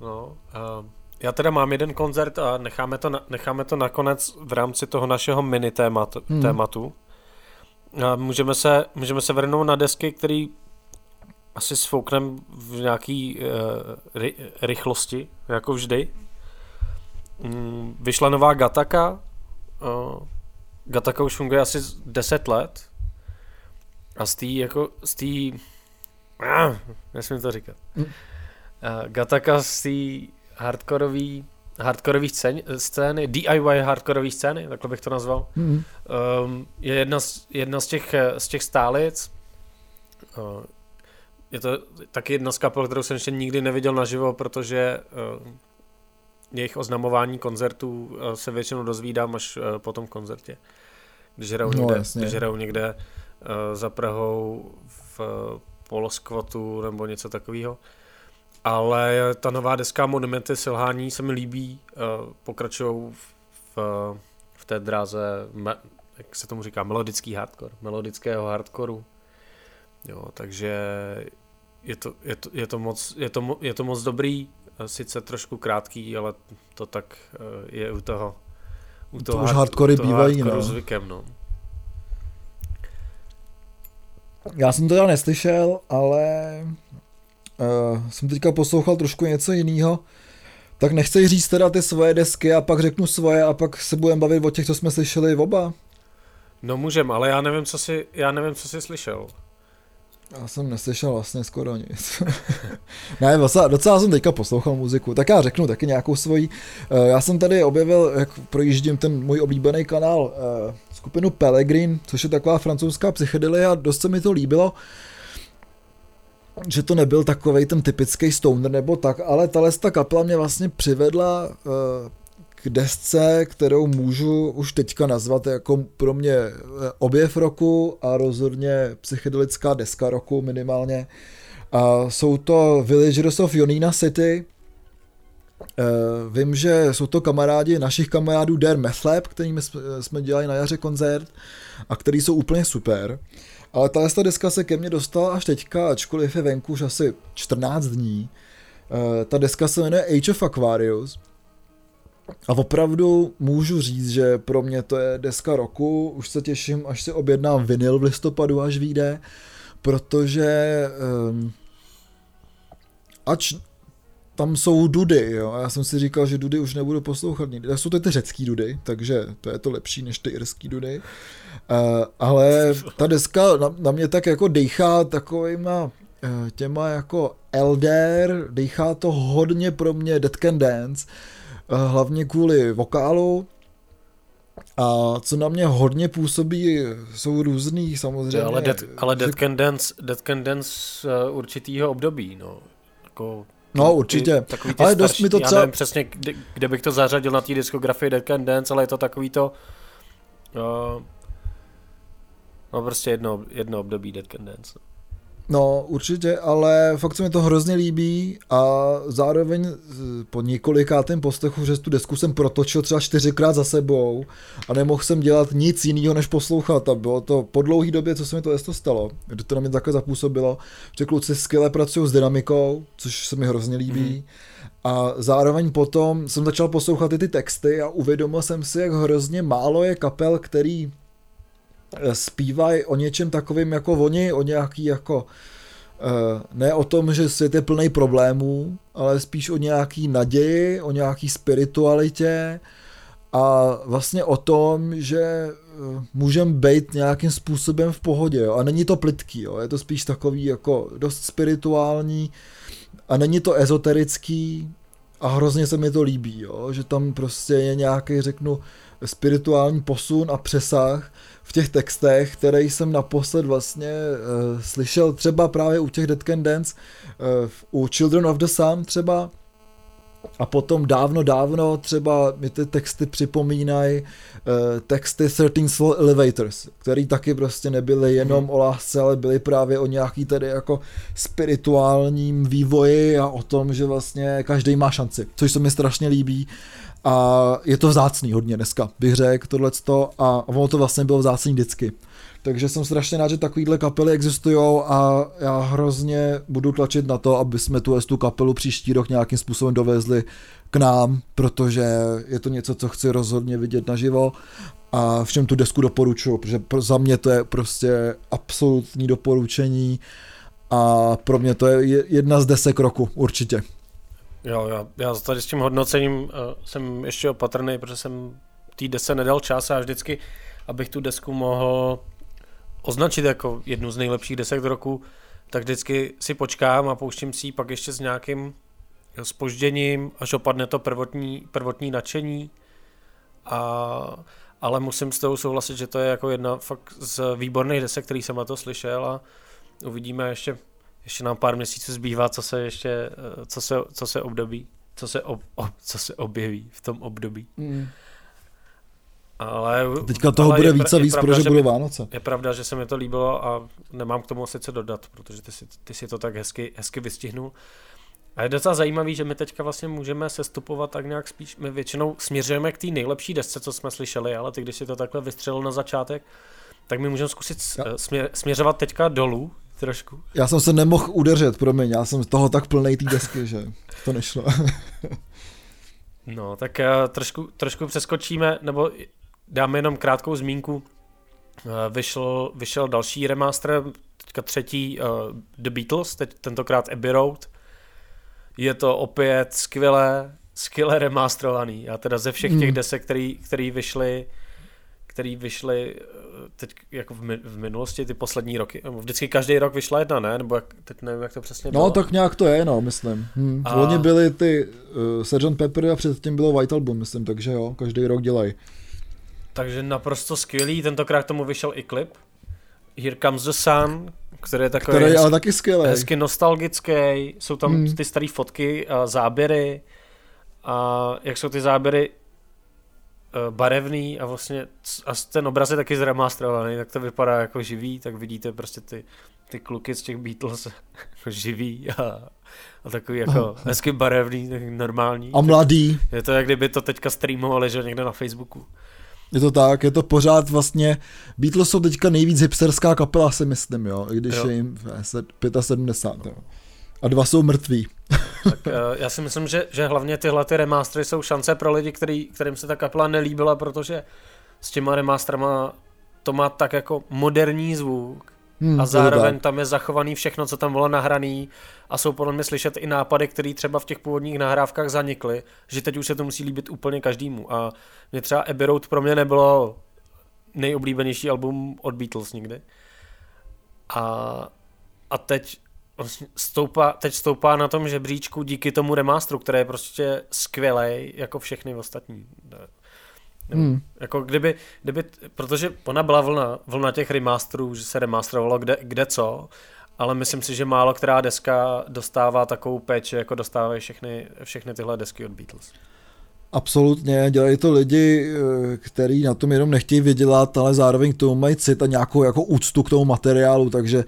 No, uh, já teda mám jeden koncert a necháme to, na, necháme to nakonec v rámci toho našeho mini tématu. Hmm. tématu. A můžeme, se, můžeme se vrhnout na desky, který asi svouknem v nějaký uh, ry, rychlosti, jako vždy. Um, vyšla nová Gataka. Uh, Gataka už funguje asi 10 let. A z té jako, z té... Ah, nesmím to říkat. Hmm. Uh, Gataka z té hardkorový hardkorový scén, scény, DIY hardkorový scény, takhle bych to nazval. Mm-hmm. Um, je jedna z, jedna z těch, z těch stálic. Uh, je to taky jedna z kapel, kterou jsem ještě nikdy neviděl naživo, protože uh, jejich oznamování koncertů uh, se většinou dozvídám až uh, po tom koncertě. Když hrajou no, někde, když hrajou někde za Prahou v poloskvatu nebo něco takového. Ale ta nová deska Monumenty selhání se mi líbí, uh, pokračují v, v, té dráze, jak se tomu říká, melodický hardcore, melodického hardcoreu. Jo, takže je to, je to, je to, moc, je to, je to moc dobrý, sice trošku krátký, ale to tak eh, je u toho u toho, to už hardcore bývají, no. zvykem, no. Já jsem to teda neslyšel, ale uh, jsem teďka poslouchal trošku něco jiného. Tak nechceš říct teda ty svoje desky a pak řeknu svoje a pak se budeme bavit o těch, co jsme slyšeli oba? No můžem, ale já nevím, co jsi, já nevím, co jsi slyšel. Já jsem neslyšel vlastně skoro nic. ne, docela, docela jsem teďka poslouchal muziku, tak já řeknu taky nějakou svoji. Eh, já jsem tady objevil, jak projíždím ten můj oblíbený kanál, eh, skupinu Pellegrin, což je taková francouzská psychedelia, dost se mi to líbilo že to nebyl takový ten typický stoner nebo tak, ale ta kapela mě vlastně přivedla uh, desce, kterou můžu už teďka nazvat jako pro mě eh, objev roku a rozhodně psychedelická deska roku minimálně. A jsou to Villagers of Jonina City, Uh, vím, že jsou to kamarádi našich kamarádů Der Methlab, kterými jsme dělali na jaře koncert a který jsou úplně super. Ale ta deska se ke mně dostala až teďka, ačkoliv je venku už asi 14 dní. Ta deska se jmenuje Age of Aquarius a opravdu můžu říct, že pro mě to je deska roku, už se těším, až si objednám vinyl v listopadu, až vyjde, protože um, ač tam jsou dudy, jo, a já jsem si říkal, že dudy už nebudu poslouchat nikdy. Tak jsou to ty řecký dudy, takže to je to lepší než ty irský dudy. Uh, ale ta deska na, na mě tak jako dejchá takovýma uh, těma jako Elder, dejchá to hodně pro mě Dead Can Dance, Eh, hlavně kvůli vokálu, a co na mě hodně působí, jsou různý samozřejmě. ale Dead, ale Dead, Can Dance, Dead Can Dance uh, určitýho období, no. Jako, no určitě, takový ale starší, dost mi to třeba... Já nevím přesně, kde, kde, bych to zařadil na té diskografii Dead Can Dance, ale je to takový to... Uh, no prostě jedno, jedno období Dead Can Dance. No. Určitě, ale fakt se mi to hrozně líbí a zároveň po několikátém postechu že tu desku jsem protočil třeba čtyřikrát za sebou a nemohl jsem dělat nic jiného, než poslouchat a bylo to po dlouhé době, co se mi to jesto stalo, kdy to na mě takhle zapůsobilo, že kluci skvěle pracují s dynamikou, což se mi hrozně líbí. Mm-hmm. A zároveň potom jsem začal poslouchat i ty texty a uvědomil jsem si, jak hrozně málo je kapel, který zpívají o něčem takovým jako oni, o nějaký jako eh, ne o tom, že svět je plný problémů, ale spíš o nějaký naději, o nějaký spiritualitě a vlastně o tom, že eh, můžeme být nějakým způsobem v pohodě. Jo? A není to plitký, jo? je to spíš takový jako dost spirituální a není to ezoterický a hrozně se mi to líbí, jo? že tam prostě je nějaký, řeknu, spirituální posun a přesah, v těch textech, které jsem naposled vlastně uh, slyšel třeba právě u těch Dead Can Dance, uh, u Children of the Sun třeba, a potom dávno, dávno třeba mi ty texty připomínají uh, texty 13 Slow Elevators, které taky prostě nebyly jenom mm. o lásce, ale byly právě o nějaký tady jako spirituálním vývoji a o tom, že vlastně každý má šanci, což se mi strašně líbí a je to vzácný hodně dneska, bych řekl tohleto a ono to vlastně bylo vzácný vždycky. Takže jsem strašně rád, že takovýhle kapely existují a já hrozně budu tlačit na to, aby jsme tu tu kapelu příští rok nějakým způsobem dovezli k nám, protože je to něco, co chci rozhodně vidět naživo a všem tu desku doporučuji, protože za mě to je prostě absolutní doporučení a pro mě to je jedna z desek roku, určitě. Jo, já, já tady s tím hodnocením uh, jsem ještě opatrný, protože jsem té desce nedal čas a vždycky, abych tu desku mohl označit jako jednu z nejlepších desek roku, tak vždycky si počkám a pouštím si ji pak ještě s nějakým spožděním, až opadne to prvotní, prvotní nadšení. A, ale musím s tou souhlasit, že to je jako jedna fakt z výborných desek, který jsem na to slyšel a uvidíme ještě ještě nám pár měsíců zbývá, co se ještě, eh, co se, co se období, co se, ob, ob, co se objeví v tom období. Mm. Ale, Teďka toho ale bude víc a víc, pravda, protože že budou Vánoce. Je pravda, že se mi to líbilo a nemám k tomu sice dodat, protože ty si, ty si to tak hezky, hezky vystihnul. A je docela zajímavý, že my teďka vlastně můžeme sestupovat tak nějak spíš, my většinou směřujeme k té nejlepší desce, co jsme slyšeli, ale ty když si to takhle vystřelil na začátek, tak my můžeme zkusit směr, směřovat teďka dolů trošku. Já jsem se nemohl udržet, promiň, já jsem z toho tak plnej té desky, že to nešlo. No, tak uh, trošku, trošku přeskočíme, nebo dáme jenom krátkou zmínku. Uh, vyšel, vyšel další remaster, teďka třetí uh, The Beatles, teď tentokrát Abbey Road. Je to opět skvěle, skvěle remasterovaný. Já teda ze všech těch Hmm. desek, který, který vyšly, který vyšly eh, teď jako v, mi, v minulosti, ty poslední roky. Vždycky každý rok vyšla jedna, ne? Nebo jak, teď nevím, jak to přesně bylo. No, tak nějak to je, no, myslím. Hm. A-. Loni byly ty uh, Sgt. Pepper a předtím bylo White Album, myslím, takže jo, každý rok dělají. Takže naprosto skvělý, tentokrát tomu vyšel i klip. Here Comes the Sun, který je takový Který je ale taky skvělý. hezky nostalgický, jsou tam Hmm. ty staré fotky a záběry a jak jsou ty záběry eh, barevný a vlastně a ten obraz je taky zremasterovaný, tak to vypadá jako živý, tak vidíte prostě ty, ty kluky z těch Beatles jako živý a, a takový jako hezky barevný, tak normální. A mladý. Je to jak kdyby to teďka streamovali, že někde na Facebooku. Je to tak, je to pořád vlastně, Beatles jsou teďka nejvíc hipsterská kapela, si myslím, jo, i když Jo. je jim eh, se- 75, jo. A dva jsou mrtví. Tak uh, já si myslím, že, že hlavně tyhle ty remastery jsou šance pro lidi, který, kterým se ta kapela nelíbila, protože s těma remasterama to má tak jako moderní zvuk Hmm, a zároveň tam je zachovaný všechno, co tam bylo nahraný a jsou podle mě slyšet i nápady, které třeba v těch původních nahrávkách zanikly, že teď už se to musí líbit úplně každému a mě třeba Abbey Road pro mě nebylo nejoblíbenější album od Beatles nikdy. A, a teď vlastně stoupá, teď stoupá na tom žebříčku díky tomu remasteru, který je prostě skvělý jako všechny ostatní. Nebo, Hmm. Jako kdyby, kdyby, protože ona byla vlna, vlna těch remasterů, že se remasterovalo kde, kde co, ale myslím si, že málo která deska dostává takovou péči, jako dostávají všechny, všechny tyhle desky od Beatles. Absolutně, dělají to lidi, eh, kteří na tom jenom nechtějí vydělat, ale zároveň k tomu mají cit a nějakou jako úctu k tomu materiálu, takže uh,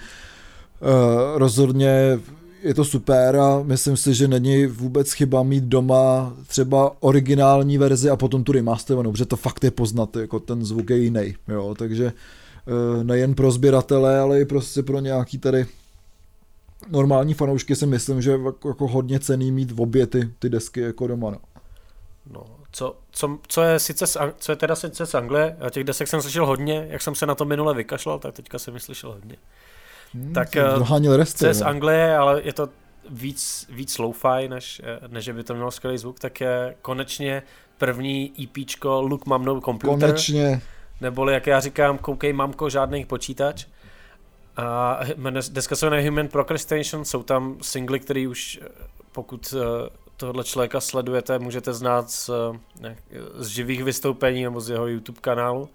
rozhodně je to super a myslím si, že není vůbec chyba mít doma třeba originální verzi a potom tu remasterovanou, protože to fakt je poznat, jako ten zvuk je jiný, jo, takže uh, nejen pro sběratele, ale i prostě pro nějaký tady normální fanoušky si myslím, že je jako, jako hodně cený mít v obě ty, ty desky jako doma, no. No, co, co, co, je sice z, co je teda sice z Anglie, a těch desek jsem slyšel hodně, jak jsem se na to minule vykašlal, tak teďka jsem slyšel hodně. Hmm, Tak, eh, doháněl resty, je z. Anglie, ale je to víc, víc lo-fi, než, eh, než by to mělo skvělý zvuk, tak je konečně první EPčko Look Mám No Computer, Konečně. neboli jak já říkám, koukej mamko, žádný počítač. A deska se jmenuje Human Procrastination, jsou tam singly, který už, eh, pokud tohle člověka sledujete, můžete znát z, ne, z živých vystoupení nebo z jeho YouTube kanálu.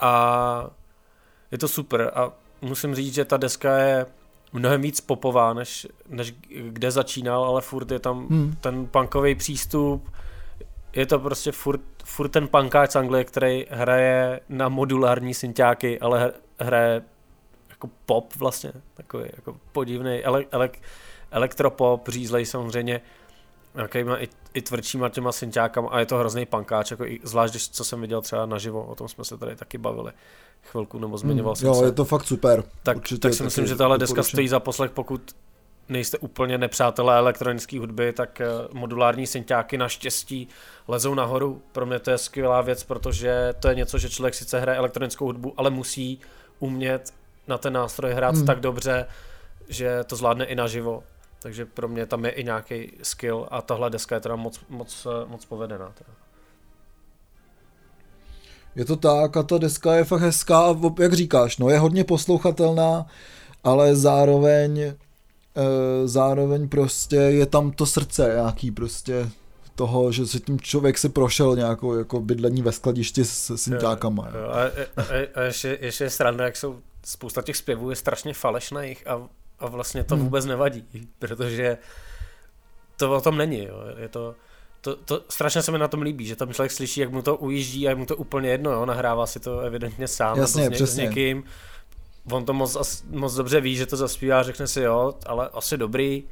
A je to super a musím říct, že ta deska je mnohem víc popová, než, než kde začínal, ale furt je tam Hmm. ten punkový přístup, je to prostě furt, furt ten punkáč z Anglie, který hraje na modulární synťáky, ale hr- hraje jako pop vlastně, takový jako podivný ele, ele, elektropop, řízlej samozřejmě, nějakýma i, i tvrdšíma těma synťákama a je to hrozný punkáč, jako i, zvlášť když co jsem viděl třeba naživo, o tom jsme se tady taky bavili chvilku, nebo zmiňoval Hmm, jsem jo, se. je to fakt super. Tak, Určitě tak si myslím, že tahle deska stojí za poslech, pokud nejste úplně nepřátelé elektronické hudby, tak eh, modulární synťáky naštěstí lezou nahoru. Pro mě to je skvělá věc, protože to je něco, že člověk sice hraje elektronickou hudbu, ale musí umět na ten nástroj hrát Hmm. tak dobře, že to zvládne i naživo. Takže pro mě tam je i nějaký skill a tahle deska je teda moc, moc, eh, moc povedená. Teda. Je to tak a ta deska je fakt hezká a jak říkáš, no je hodně poslouchatelná, ale zároveň e, zároveň prostě je tam to srdce nějaký prostě toho, že si tím člověk si prošel nějakou jako bydlení ve skladišti s synťákama. jo. Jo, A, a, a ještě, ještě je sranda, jak jsou spousta těch zpěvů je strašně falešných a, a vlastně to Hmm. vůbec nevadí, protože to o tom není. Jo. Je to, to, to, strašně se mi na tom líbí, že tam člověk slyší, jak mu to ujíždí a je mu to úplně jedno, jo, nahrává si to evidentně sám Jasně, nebo s, ně, s někým. On to moc, moc dobře ví, že to zaspívá, řekne si jo, ale asi dobrý.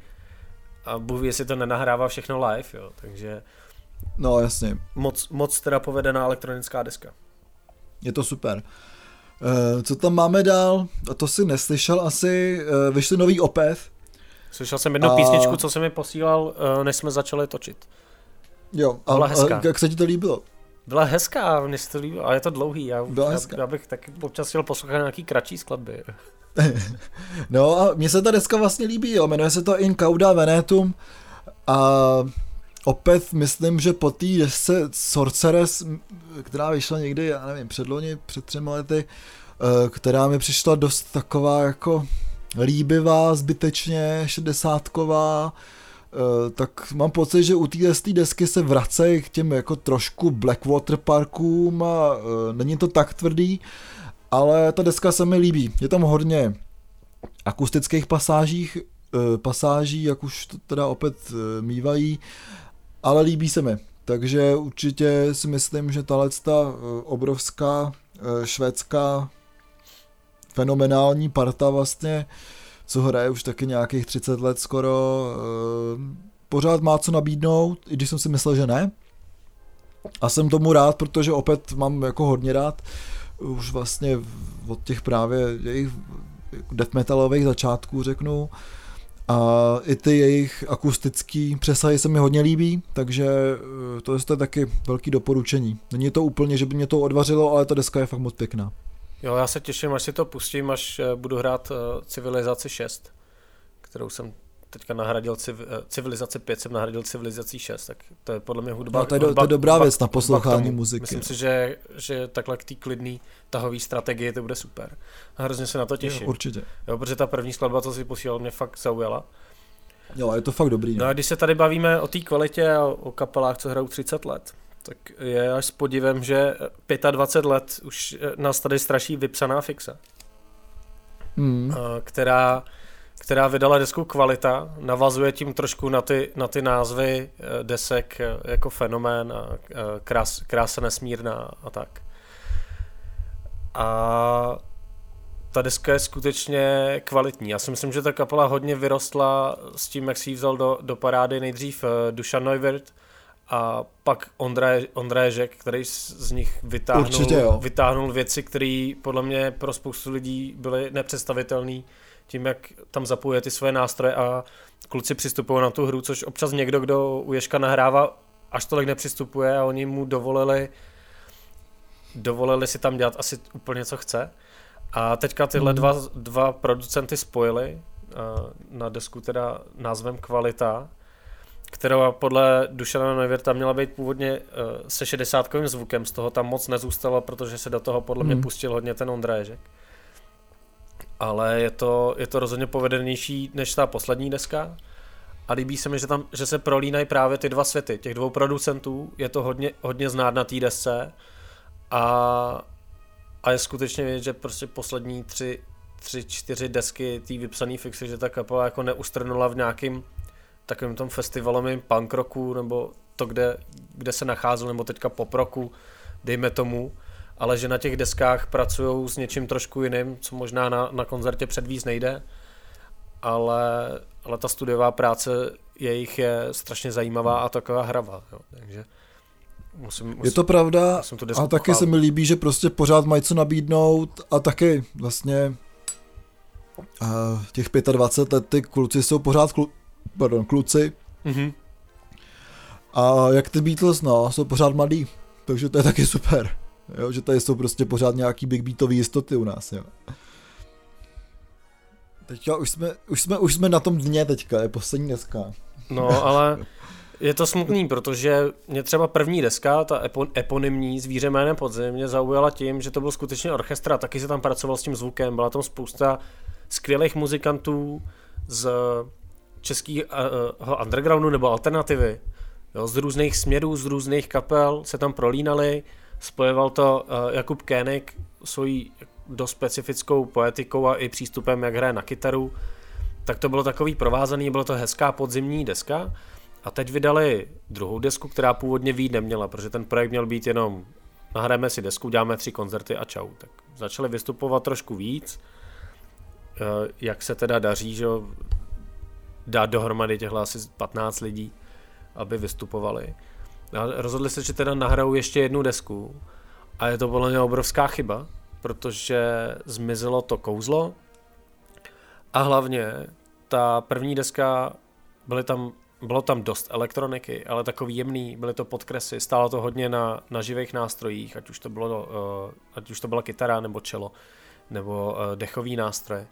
A Bůh ví, jestli to nenahrává všechno live, jo, takže... No jasně. Moc, moc teda povedená elektronická deska. Je to super. Uh, co tam máme dál? A to si neslyšel asi. Uh, vyšli nový Opeth. Slyšel jsem jednu a... písničku, co se mi posílal, uh, než jsme začali točit. Jo, a, Byla hezká. a jak se ti to líbilo? Byla hezká, mně se to líbilo, ale je to dlouhý. Já, Byla hezká. já, já bych taky občas chtěl poslouchat nějaký kratší skladby. no a mně se ta deska vlastně líbí, jo. jmenuje se to In Cauda Venetum a opět myslím, že po té desce Sorceress, která vyšla někdy, já nevím, předloni, před třemi lety, eh, která mi přišla dost taková jako líbivá, zbytečně šedesátková, tak mám pocit, že u téhle desky se vracejí k těm jako trošku Blackwater parkům a eh, není to tak tvrdý, ale ta deska se mi líbí. Je tam hodně akustických pasážích, pasáží, jak už to teda opět mývají ale líbí se mi. Takže určitě si myslím, že tahle ta eh, obrovská eh, švédská fenomenální parta vlastně, co hraje už taky nějakých 30 let skoro, eh, pořád má co nabídnout, i když jsem si myslel, že ne. A jsem tomu rád, protože opět mám jako hodně rád už vlastně od těch právě jejich death metalových začátků řeknu, a i ty jejich akustický přesahy se mi hodně líbí, takže eh, to je taky velký doporučení. Není to úplně, že by mě to odvařilo, ale ta deska je fakt moc pěkná. Jo, já se těším, až si to pustím, až eh, budu hrát eh, Civilizaci 6, kterou jsem teďka nahradil civ, Civilizaci 5, jsem nahradil Civilizaci 6, tak to je podle mě hudba. No, to, je do, to je dobrá hudba, věc na poslouchání muziky. Myslím si, že, že takhle k té klidný tahové strategii to bude super. A hrozně se na to těším. Jo, určitě. Jo, protože ta první skladba, co si posílal, mě fakt zaujala. Jo, je to fakt dobrý. No a když se tady bavíme o té kvalitě a o kapelách, co hrajou 30 let, tak je až s podivem, že 25 let už nás tady straší vypsaná fixa. Hmm. Která která vydala desku Kvalita, navazuje tím trošku na ty, na ty názvy eh, desek eh, jako fenomén a eh, krás, krása nesmírná a tak. A ta deska je skutečně kvalitní. Já si myslím, že ta kapela hodně vyrostla s tím, jak si ji vzal do, do parády nejdřív Dušan Neuwirth a pak Ondra, Ondra Ježek, který z nich vytáhnul, vytáhnul věci, které podle mě pro spoustu lidí byly nepředstavitelné tím, jak tam zapojuje ty svoje nástroje a kluci přistupují na tu hru, což občas někdo, kdo u Ješka nahrává, až tolik nepřistupuje a oni mu dovolili dovolili si tam dělat asi úplně co chce. A teďka tyhle mm. dva, dva producenty spojili uh, na desku teda názvem Kvalita, která podle Dušana Neuwirta měla být původně uh, se 60 zvukem, z toho tam moc nezůstalo, protože se do toho podle mě pustil hodně ten Ondra Ježek ale je to, je to rozhodně povedenější než ta poslední deska. A líbí se mi, že, tam, že se prolínají právě ty dva světy, těch dvou producentů, je to hodně, hodně znát na té desce. A, a je skutečně vidět, že prostě poslední tři, tři čtyři desky té vypsané fixy, že ta kapela jako neustrnula v nějakým takovým tom festivalovém punk rocku, nebo to, kde, kde se nacházel, nebo teďka pop rocku, dejme tomu, ale že na těch deskách pracují s něčím trošku jiným, co možná na, na koncertě předvíz nejde, ale, ale ta studiová práce jejich je strašně zajímavá a taková hravá, jo. takže musím, musím, Je to pravda a taky se mi líbí, že prostě pořád mají co nabídnout a taky vlastně uh, těch 25 let ty kluci jsou pořád klu, pardon, kluci mm-hmm. a jak ty Beatles, no, jsou pořád mladí, takže to je taky super. Jo, že tady jsou prostě pořád nějaký big beatový jistoty u nás, jo. Teďka už jsme, už jsme, už jsme na tom dně teďka, je poslední deska. No, ale je to smutný, protože mě třeba první deska, ta epo, eponymní Zvíře jménem podzim, mě zaujala tím, že to byl skutečně orchestr a taky se tam pracoval s tím zvukem. Byla tam spousta skvělých muzikantů z českého undergroundu nebo alternativy. Jo, z různých směrů, z různých kapel se tam prolínali Spojoval to uh, Jakub Kének svojí dost specifickou poetikou a i přístupem, jak hraje na kytaru. Tak to bylo takový provázaný, bylo to hezká podzimní deska A teď vydali druhou desku, která původně vít neměla, protože ten projekt měl být jenom nahrajeme si desku, děláme tři koncerty a čau. Tak začali vystupovat trošku víc, eh, jak se teda daří, že dát dohromady těchhle asi 15 lidí, aby vystupovali. A rozhodli se, že teda nahrajou ještě jednu desku a je to podle mě obrovská chyba, protože zmizelo to kouzlo a hlavně ta první deska, byly tam, bylo tam dost elektroniky, ale takový jemný, byly to podkresy, stálo to hodně na, na živých nástrojích, ať už to, bylo, uh, ať už to byla kytara nebo čelo, nebo uh, dechový nástroje.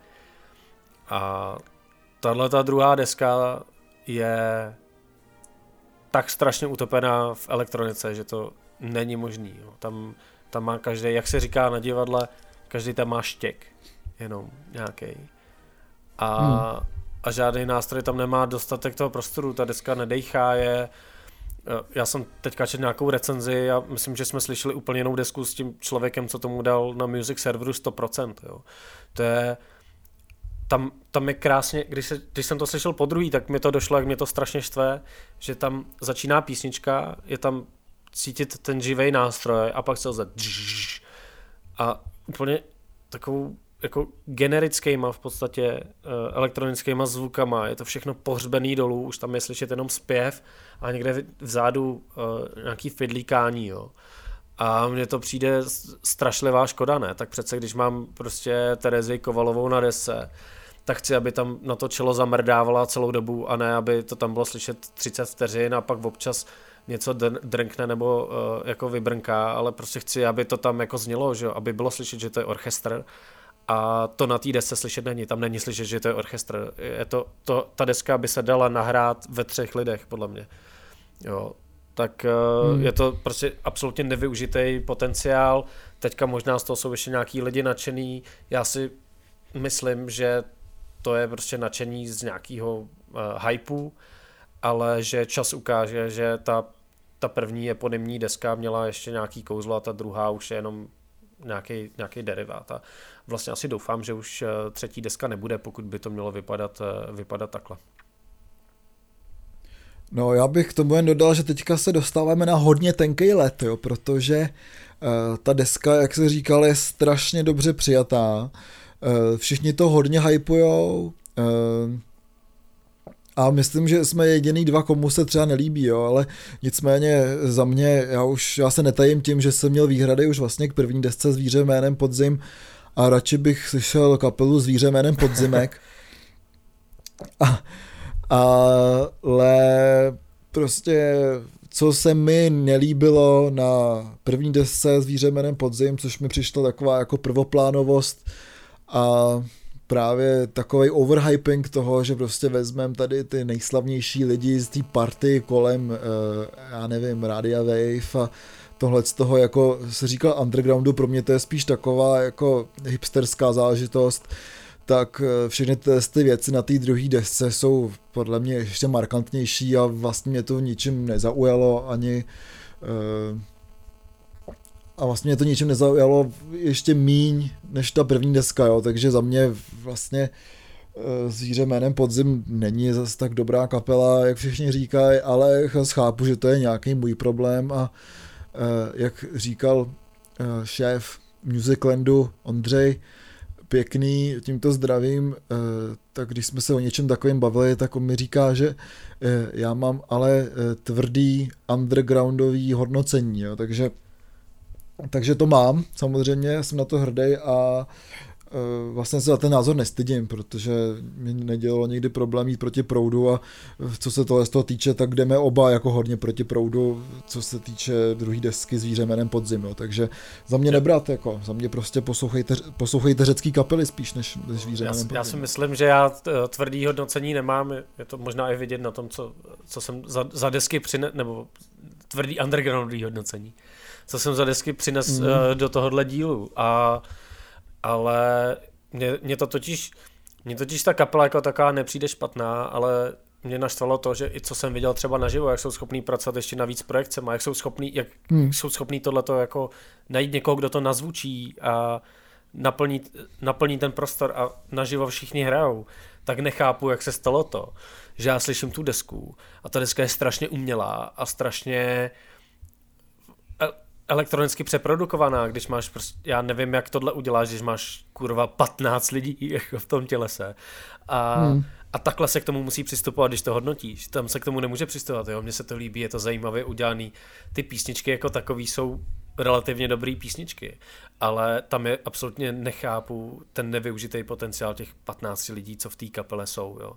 A tahle ta druhá deska je tak strašně utopená v elektronice, že to není možný. Jo. Tam, tam má každý, jak se říká na divadle, každý tam má štěk, jenom nějaký. A, hmm. a žádný nástroj tam nemá dostatek toho prostoru, ta deska nedejchá je, eh, já jsem teďka četl nějakou recenzi a myslím, že jsme slyšeli úplně jinou desku s tím člověkem, co tomu dal na music serveru 100%. Jo. To je, tam, tam je krásně, když, se, když jsem to slyšel po druhý, tak mi to došlo, jak mě to strašně štve, že tam začíná písnička, je tam cítit ten živý nástroj a pak se lze a úplně takovou jako generickýma v podstatě uh, elektronickýma zvukama, je to všechno pohřbený dolů, už tam je slyšet jenom zpěv a někde vzadu uh, nějaký fidlíkání, jo. A mně to přijde strašlivá škoda, ne? Tak přece když mám prostě Terezi Kovalovou na dese, tak chci, aby tam na to čelo zamrdávala celou dobu a ne, aby to tam bylo slyšet 30 vteřin a pak občas něco drnkne nebo uh, jako vybrnká, ale prostě chci, aby to tam jako znělo, že aby bylo slyšet, že to je orchestr a to na té desce slyšet není, tam není slyšet, že to je orchestr. Je to, to, ta deska by se dala nahrát ve třech lidech, podle mě. Jo, tak uh, hmm. je to prostě absolutně nevyužitý potenciál. Teďka možná z toho jsou ještě nějaký lidi nadšený. Já si myslím, že to je prostě nadšení z nějakého uh, hypeu, ale že čas ukáže, že ta, ta první eponymní deska měla ještě nějaký kouzlo a ta druhá už je jenom nějaký, nějaký derivát. A vlastně asi doufám, že už uh, třetí deska nebude, pokud by to mělo vypadat, uh, vypadat takhle. No já bych k tomu jen dodal, že teďka se dostáváme na hodně tenký let, jo, protože uh, ta deska, jak se říkal, je strašně dobře přijatá. Uh, všichni to hodně hypujou. Uh, a myslím, že jsme jediný dva, komu se třeba nelíbí, jo, ale nicméně za mě, já už, já se netajím tím, že jsem měl výhrady už vlastně k první desce Zvíře jménem Podzim a radši bych slyšel kapelu Zvíře jménem Podzimek. A ale prostě co se mi nelíbilo na první desce Zvíře jménem Podzim, což mi přišlo taková jako prvoplánovost a právě takový overhyping toho, že prostě vezmeme tady ty nejslavnější lidi z té party kolem, eh, já nevím, Radia Wave a tohle z toho, jako se říkal undergroundu, pro mě to je spíš taková jako hipsterská záležitost, tak eh, všechny ty, ty věci na té druhé desce jsou podle mě ještě markantnější a vlastně mě to ničím nezaujalo ani uh, a vlastně mě to ničím nezaujalo ještě míň než ta první deska, jo, takže za mě vlastně uh, zvíře jménem Podzim není zase tak dobrá kapela, jak všichni říkají, ale chápu, že to je nějaký můj problém a uh, jak říkal uh, šéf Musiclandu Ondřej, pěkný, tímto zdravím, eh, tak když jsme se o něčem takovém bavili, tak on mi říká, že eh, já mám ale eh, tvrdý undergroundový hodnocení, jo, takže takže to mám, samozřejmě, jsem na to hrdý a Eh, vlastně se za ten názor nestydím, protože mi nedělalo nikdy problém jít proti proudu a co se tohle z toho týče, tak jdeme oba jako hodně proti proudu, co se týče druhé desky zvíře jménem podzim, jo. takže za mě nebrat, jako, za mě prostě poslouchejte, poslouchejte řecký kapely spíš než, než zvíře já, podzim. Já si myslím, že já tvrdý hodnocení nemám, je to možná i vidět na tom, co, co jsem za, za desky přine, nebo tvrdý undergroundový hodnocení, co jsem za desky přines mm. do tohohle dílu a ale mě, mě to totiž, mě totiž ta kapela jako taková nepřijde špatná, ale mě naštvalo to, že i co jsem viděl třeba naživo, jak jsou schopní pracovat ještě na víc projekcemi, jak jsou schopní, jak hmm. jsou schopní tohleto jako najít někoho, kdo to nazvučí a naplní, naplní ten prostor a naživo všichni hrajou, tak nechápu, jak se stalo to, že já slyším tu desku a ta deska je strašně umělá a strašně elektronicky přeprodukovaná, když máš prostě, já nevím, jak tohle uděláš, když máš kurva 15 lidí jako v tom tělese. A, hmm. a takhle se k tomu musí přistupovat, když to hodnotíš. Tam se k tomu nemůže přistupovat, jo. Mně se to líbí, je to zajímavě udělaný. Ty písničky jako takový jsou relativně dobrý písničky, ale tam je absolutně nechápu ten nevyužitý potenciál těch 15 lidí, co v té kapele jsou, jo.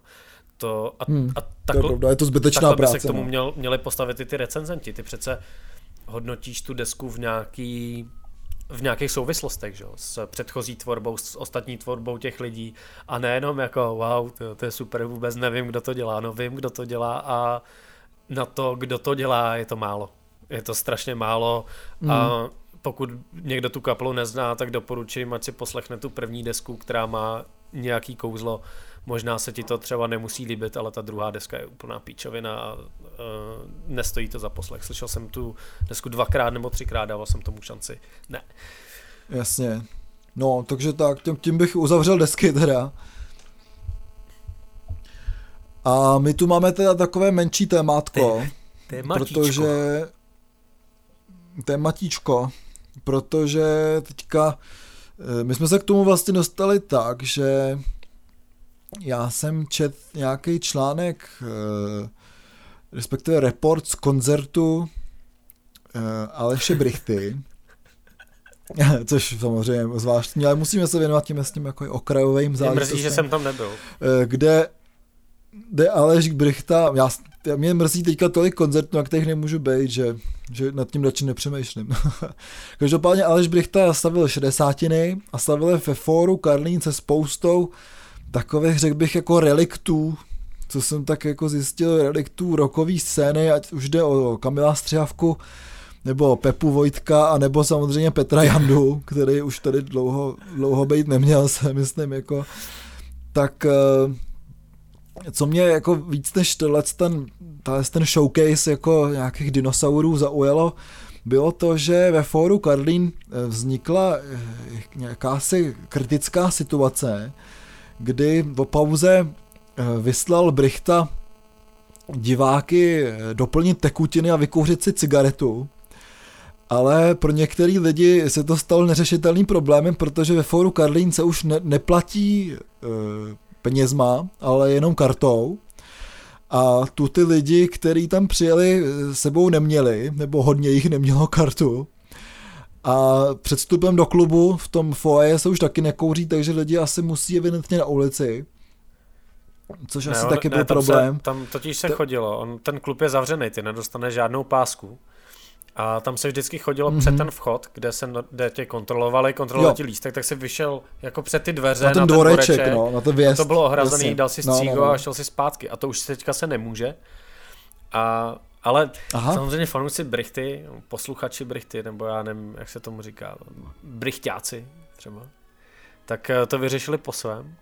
To, a, hmm, a takhle, to je, pravda, je to zbytečná práce. by se k tomu no. měl, měli postavit i ty recenzenti. Ty přece hodnotíš tu desku v nějaký v nějakých souvislostech, že? s předchozí tvorbou, s ostatní tvorbou těch lidí a nejenom jako wow, to, to je super, vůbec nevím, kdo to dělá, no vím, kdo to dělá a na to, kdo to dělá, je to málo. Je to strašně málo mm. a hmm. pokud někdo tu kapelu nezná, tak doporučím, ať si poslechne tu první desku, která má nějaký kouzlo, Možná se ti to třeba nemusí líbit, ale ta druhá deska je úplná píčovina a uh, nestojí to za poslech. Slyšel jsem tu desku dvakrát nebo třikrát, dával jsem tomu šanci. Ne. Jasně. No, takže tak, tím, tím bych uzavřel desky teda. A my tu máme teda takové menší témátko. Té, protože tématíčko, protože teďka eh, my jsme se k tomu vlastně dostali tak, že já jsem čet nějaký článek, eh, respektive report z koncertu eh, Aleše Brichty, což samozřejmě zvláštní, ale musíme se věnovat tím s tím jako okrajovým záležitostem. Mrzí, že jsem tam nebyl. Eh, kde, kde Aleš Brichta, já, mě mrzí teďka tolik koncertů, na kterých nemůžu být, že, že nad tím radši nepřemýšlím. Každopádně Aleš Brichta stavil šedesátiny a stavil ve fóru Karlín se spoustou takových, řekl bych, jako reliktů, co jsem tak jako zjistil, reliktů rokový scény, ať už jde o Kamila Střihavku, nebo Pepu Vojtka, a nebo samozřejmě Petra Jandu, který už tady dlouho, dlouho být neměl, se myslím, jako, tak eh, co mě jako víc než tenhle ten, ten showcase jako nějakých dinosaurů zaujalo, bylo to, že ve fóru Karlín eh, vznikla eh, jakási kritická situace, kdy po pauze eh, vyslal Brichta diváky eh, doplnit tekutiny a vykouřit si cigaretu. Ale pro některý lidi se to stalo neřešitelným problémem, protože ve fóru Karlín se už ne- neplatí e, penězma, ale jenom kartou. A tu ty lidi, kteří tam přijeli, sebou neměli, nebo hodně jich nemělo kartu, a před vstupem do klubu v tom foaje se už taky nekouří, takže lidi asi musí evidentně na ulici. Což ne, asi on, taky byl ne, tam problém. Se, tam totiž se to... chodilo, on, ten klub je zavřený, ty nedostane žádnou pásku. A tam se vždycky chodilo mm-hmm. před ten vchod, kde se kde tě kontrolovali, kontrolovali ti lístek, tak si vyšel jako před ty dveře na ten, na ten dvoreček, dvoreček, no, na to, věst, to bylo ohrazený, dal si střígo no, no, no. a šel si zpátky. A to už teďka se nemůže. A ale Aha. samozřejmě fanoušci Brichty, posluchači Brichty, nebo já nevím, jak se tomu říká, Brichťáci třeba, tak eh, to vyřešili po svém.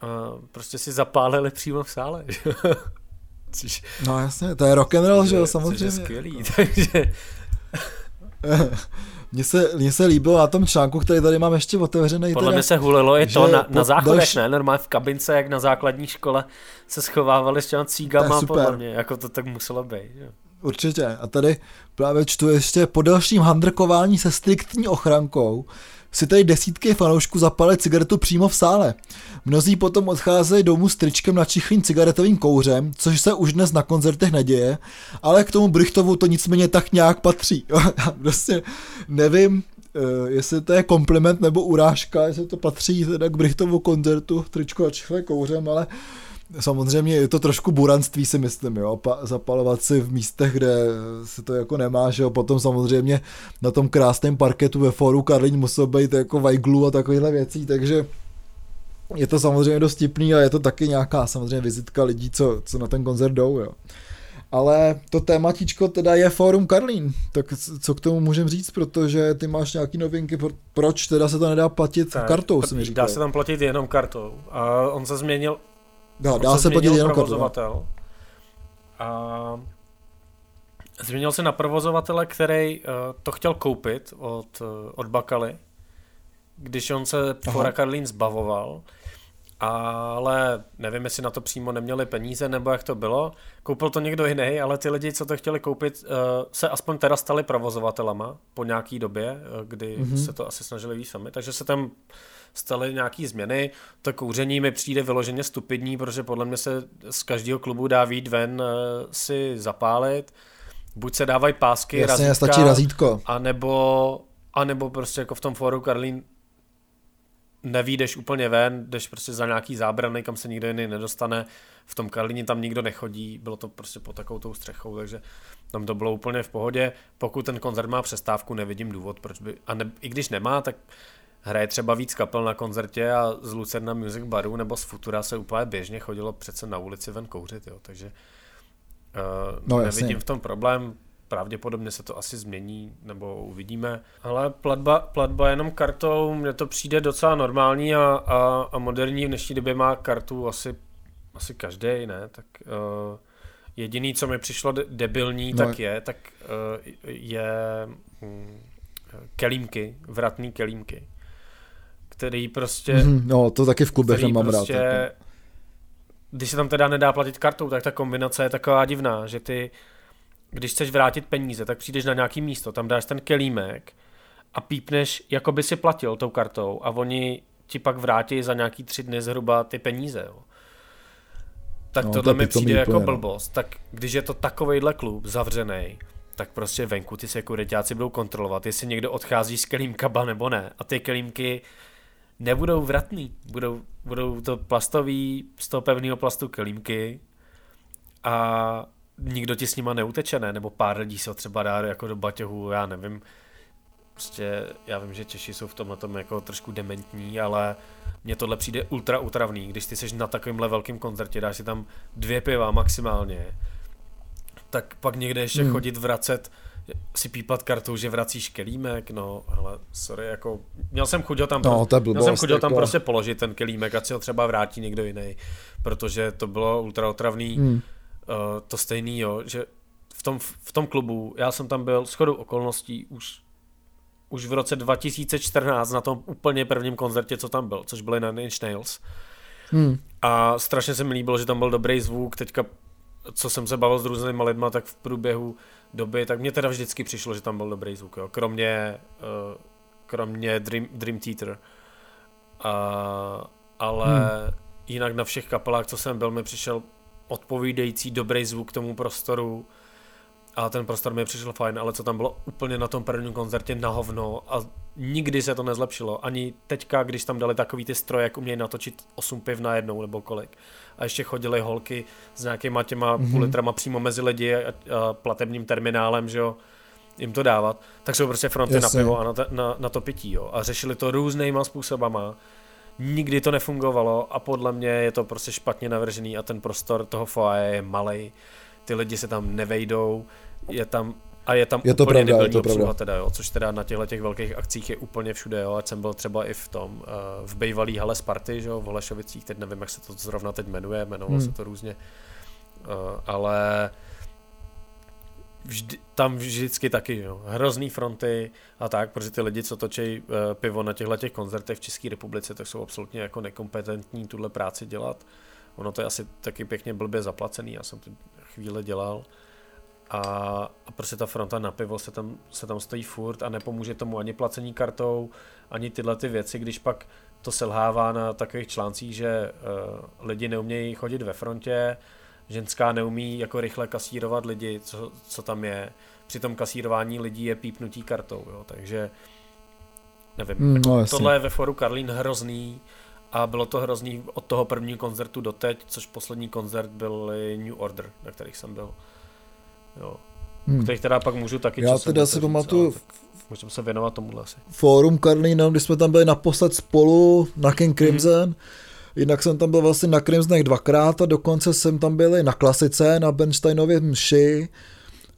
A prostě si zapálili přímo v sále. Což, no jasně, to je rock and roll, že jo, samozřejmě. Což je skvělý, takže... Mně se, mně se líbilo na tom článku, který tady mám ještě otevřený. Podle mě se hulilo i to na, na záchodech, další... ne? Normálně v kabince, jak na základní škole se schovávali s těma cígama, podle mě, jako to tak muselo být. Jo. Určitě. A tady právě čtu ještě po dalším handrkování se striktní ochrankou si tady desítky fanoušků zapali cigaretu přímo v sále. Mnozí potom odcházejí domů s tričkem načichlým cigaretovým kouřem, což se už dnes na koncertech neděje, ale k tomu Brichtovu to nicméně tak nějak patří. prostě nevím, eh, jestli to je kompliment nebo urážka, jestli to patří teda k Brichtovu koncertu, tričko načichlé kouřem, ale samozřejmě je to trošku buranství si myslím, jo, pa, zapalovat si v místech, kde se to jako nemá, že jo, potom samozřejmě na tom krásném parketu ve foru Karlín musel být jako vajglu a takovýhle věcí, takže je to samozřejmě dost tipný a je to taky nějaká samozřejmě vizitka lidí, co, co na ten koncert jdou, jo. Ale to tématičko teda je Forum Karlín, tak co k tomu můžem říct, protože ty máš nějaký novinky, proč teda se to nedá platit tak, kartou, jsem říkal. Dá se tam platit jenom kartou. A on se změnil, Dá, dá se podívat jenom provozovatel. A změnil se na provozovatele, který uh, to chtěl koupit od, uh, od Bakaly. když on se Fora Karlín zbavoval, ale nevím, jestli na to přímo neměli peníze, nebo jak to bylo. Koupil to někdo jiný, ale ty lidi, co to chtěli koupit, eh, se aspoň teda stali provozovatelama po nějaký době, eh, kdy mm-hmm. se to asi snažili víc sami, takže se tam staly nějaký změny. To kouření mi přijde vyloženě stupidní, protože podle mě se z každého klubu dá výjít ven eh, si zapálit. Buď se dávají pásky, Jasně, razítka, stačí razítko. Anebo, anebo prostě jako v tom fóru Karlín nevídeš úplně ven, jdeš prostě za nějaký zábrany, kam se nikdo jiný nedostane. V tom Karlíně tam nikdo nechodí, bylo to prostě pod takovou tou střechou, takže tam to bylo úplně v pohodě. Pokud ten koncert má přestávku, nevidím důvod, proč by, a ne, i když nemá, tak hraje třeba víc kapel na koncertě a z Lucerna Music Baru nebo z Futura se úplně běžně chodilo přece na ulici ven kouřit, jo, takže uh, no, nevidím jasně. v tom problém, pravděpodobně se to asi změní, nebo uvidíme. Ale platba, platba jenom kartou, mně to přijde docela normální a, a, a moderní. V dnešní době má kartu asi, asi každý, ne? Tak uh, jediný, co mi přišlo debilní, no. tak je, tak uh, je um, kelímky, vratný kelímky který prostě... Mm, no, to taky v klubech nemám prostě, rád. Jako. Když se tam teda nedá platit kartou, tak ta kombinace je taková divná, že ty, když chceš vrátit peníze, tak přijdeš na nějaký místo, tam dáš ten kelímek a pípneš, jako by si platil tou kartou a oni ti pak vrátí za nějaký tři dny zhruba ty peníze. Jo. Tak no, tohle to mi přijde jako úplně, no. blbost. Tak když je to takovejhle klub zavřený, tak prostě venku ty sekuritáci budou kontrolovat, jestli někdo odchází s kelímkaba nebo ne. A ty kelímky nebudou vratný, budou, budou to plastový, z toho pevného plastu kelímky a nikdo ti s nima neuteče, ne? Nebo pár lidí se ho třeba dá jako do baťohu, já nevím. Prostě já vím, že Češi jsou v tomhle tom jako trošku dementní, ale mně tohle přijde ultra utravný, když ty seš na takovémhle velkém koncertě, dáš si tam dvě piva maximálně, tak pak někde ještě hmm. chodit vracet si pípat kartou, že vracíš kelímek, no, ale sorry, jako, měl jsem chuť ho tam, no, to měl jsem chuť ho tam jako... prostě položit ten kelímek, ať si ho třeba vrátí někdo jiný, protože to bylo ultra otravný, hmm. uh, to stejný, jo, že v tom, v tom klubu, já jsem tam byl shodou okolností už už v roce 2014 na tom úplně prvním koncertě, co tam byl, což byly na Inch Nails. Hmm. A strašně se mi líbilo, že tam byl dobrý zvuk, teďka co jsem se bavil s různými lidmi, tak v průběhu doby, tak mně teda vždycky přišlo, že tam byl dobrý zvuk, jo. Kromě, uh, kromě Dream, Dream Theater. Uh, ale hmm. jinak na všech kapelách, co jsem byl, mi přišel odpovídající dobrý zvuk k tomu prostoru a ten prostor mi přišel fajn, ale co tam bylo úplně na tom prvním koncertě na hovno a nikdy se to nezlepšilo. Ani teďka, když tam dali takový ty stroje, jak umějí natočit 8 piv na jednou nebo kolik. A ještě chodili holky s nějakýma těma mm-hmm. půl litrama přímo mezi lidi a, a platebním terminálem, že jo, jim to dávat, tak jsou prostě fronty Jasně. na pivo a na, na, na to pití, jo. A řešili to různýma způsobama. Nikdy to nefungovalo a podle mě je to prostě špatně navržený a ten prostor toho foaje je malý. Ty lidi se tam nevejdou, je tam a je tam je to úplně pravda, je to obsluha teda, jo, což teda na těchto těch velkých akcích je úplně všude, jo, ať jsem byl třeba i v tom, uh, v bývalý hale Sparty, že jo, v Holešovicích, teď nevím, jak se to zrovna teď jmenuje, jmenovalo hmm. se to různě, uh, ale vždy, tam vždycky taky, jo, hrozný fronty a tak, protože ty lidi, co točí uh, pivo na těchto těch koncertech v České republice, tak jsou absolutně jako nekompetentní tuhle práci dělat. Ono to je asi taky pěkně blbě zaplacený, já jsem to chvíli dělal, a, a prostě ta fronta na pivo se tam, se tam stojí furt a nepomůže tomu ani placení kartou, ani tyhle ty věci, když pak to selhává na takových článcích, že uh, lidi neumějí chodit ve frontě, ženská neumí jako rychle kasírovat lidi, co, co tam je. Při tom kasírování lidí je pípnutí kartou, jo, takže nevím. Mm, no, tohle je ve foru Karlín hrozný a bylo to hrozný od toho prvního koncertu do teď, což poslední koncert byl New Order, na kterých jsem byl. Jo. Hmm. Kterých teda pak můžu taky Já teda si pamatuju... Můžeme se věnovat tomuhle asi. Fórum Karlína, když jsme tam byli naposled spolu na King Crimson, hmm. Jinak jsem tam byl vlastně na Crimsonech dvakrát a dokonce jsem tam byl i na klasice, na Bernsteinově mši.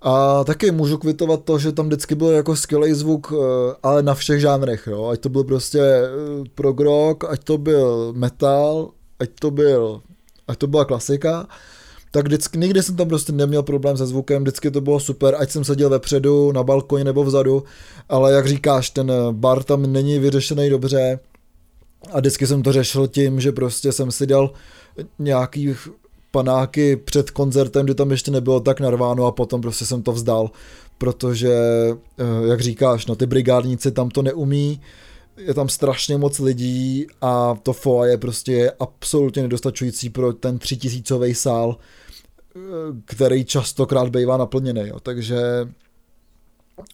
A taky můžu kvitovat to, že tam vždycky byl jako skvělý zvuk, eh, ale na všech žánrech, jo. Ať to byl prostě eh, prog rock, ať to byl metal, ať to byl, ať to byla klasika tak vždycky, nikdy jsem tam prostě neměl problém se zvukem, vždycky to bylo super, ať jsem seděl vepředu, na balkoně nebo vzadu, ale jak říkáš, ten bar tam není vyřešený dobře a vždycky jsem to řešil tím, že prostě jsem si dal nějaký panáky před koncertem, kdy tam ještě nebylo tak narváno a potom prostě jsem to vzdal, protože, eh, jak říkáš, no ty brigádníci tam to neumí, je tam strašně moc lidí a to foa je prostě absolutně nedostačující pro ten třitisícový sál, který častokrát bývá naplněný, jo. takže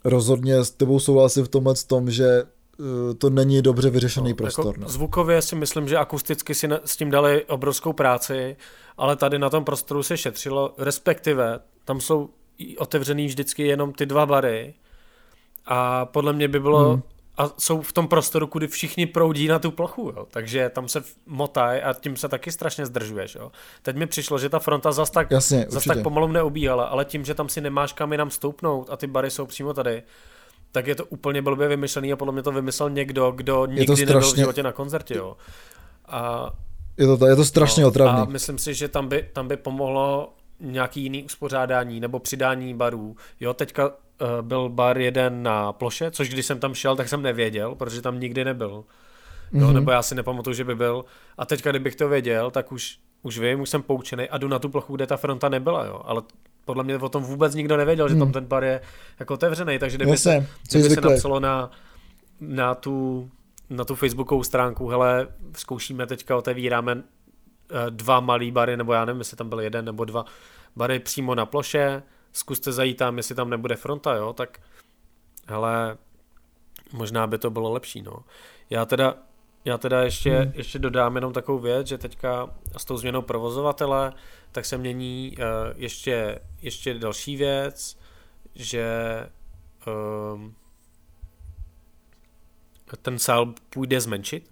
rozhodně s tebou souhlasím v tomhle tom, že eh, to není dobře vyřešený no, jako prostor. Jako no. Zvukově si myslím, že akusticky si s tím dali obrovskou práci, ale tady na tom prostoru se šetřilo, respektive tam jsou otevřený vždycky jenom ty dva bary a podle mě by bylo hmm a jsou v tom prostoru, kudy všichni proudí na tu plochu, jo. takže tam se motaj a tím se taky strašně zdržuješ. Jo. Teď mi přišlo, že ta fronta zas tak, Jasně, zas tak pomalu neobíhala, ale tím, že tam si nemáš kam jinam stoupnout a ty bary jsou přímo tady, tak je to úplně blbě vymyšlený a podle mě to vymyslel někdo, kdo nikdy strašně... nebyl v životě na koncertě. Jo. A, je, to, je to strašně no, otravný. A myslím si, že tam by, tam by pomohlo nějaký jiný uspořádání nebo přidání barů. Jo, teďka byl bar jeden na ploše, což když jsem tam šel, tak jsem nevěděl, protože tam nikdy nebyl. Jo, mm-hmm. nebo já si nepamatuju, že by byl. A teďka, kdybych to věděl, tak už, už vím, už jsem poučený a jdu na tu plochu, kde ta fronta nebyla, jo. Ale podle mě o tom vůbec nikdo nevěděl, mm. že tam mhm. ten bar je jako otevřený, takže kdyby, se, kdyby se napsalo na, na tu na tu facebookovou stránku, hele, zkoušíme teďka, otevíráme eh, dva malý bary, nebo já nevím, jestli tam byl jeden nebo dva bary přímo na ploše, zkuste zajít tam, jestli tam nebude fronta, jo, tak hele, možná by to bylo lepší, no. Já teda, já teda ještě, hmm. ještě dodám jenom takovou věc, že teďka s tou změnou provozovatele, tak se mění uh, ještě, ještě další věc, že um, ten sál půjde zmenšit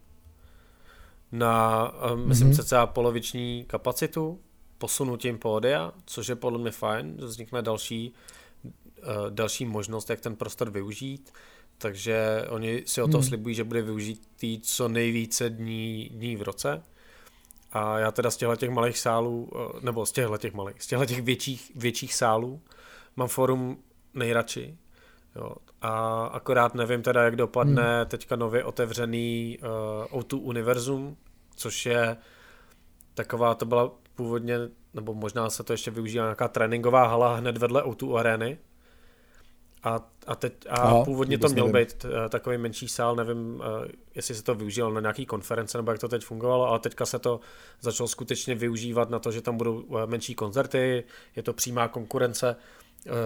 na, um, myslím, mm-hmm. cca poloviční kapacitu, posunutím pódia, což je podle mě fajn, vznikne další, uh, další možnost, jak ten prostor využít, takže oni si o to hmm. slibují, že bude využít tý co nejvíce dní, dní v roce. A já teda z těchto těch malých sálů, uh, nebo z těchto těch malých, z těchto těch větších, větších sálů mám forum nejradši. Jo. A akorát nevím teda, jak dopadne hmm. teďka nově otevřený uh, O2 Univerzum, což je taková, to byla původně, nebo možná se to ještě využívá nějaká tréninková hala hned vedle O2 arény. A, a, teď, a Aha, původně to měl nevím. být uh, takový menší sál, nevím, uh, jestli se to využilo na nějaký konference, nebo jak to teď fungovalo, ale teďka se to začalo skutečně využívat na to, že tam budou uh, menší koncerty, je to přímá konkurence.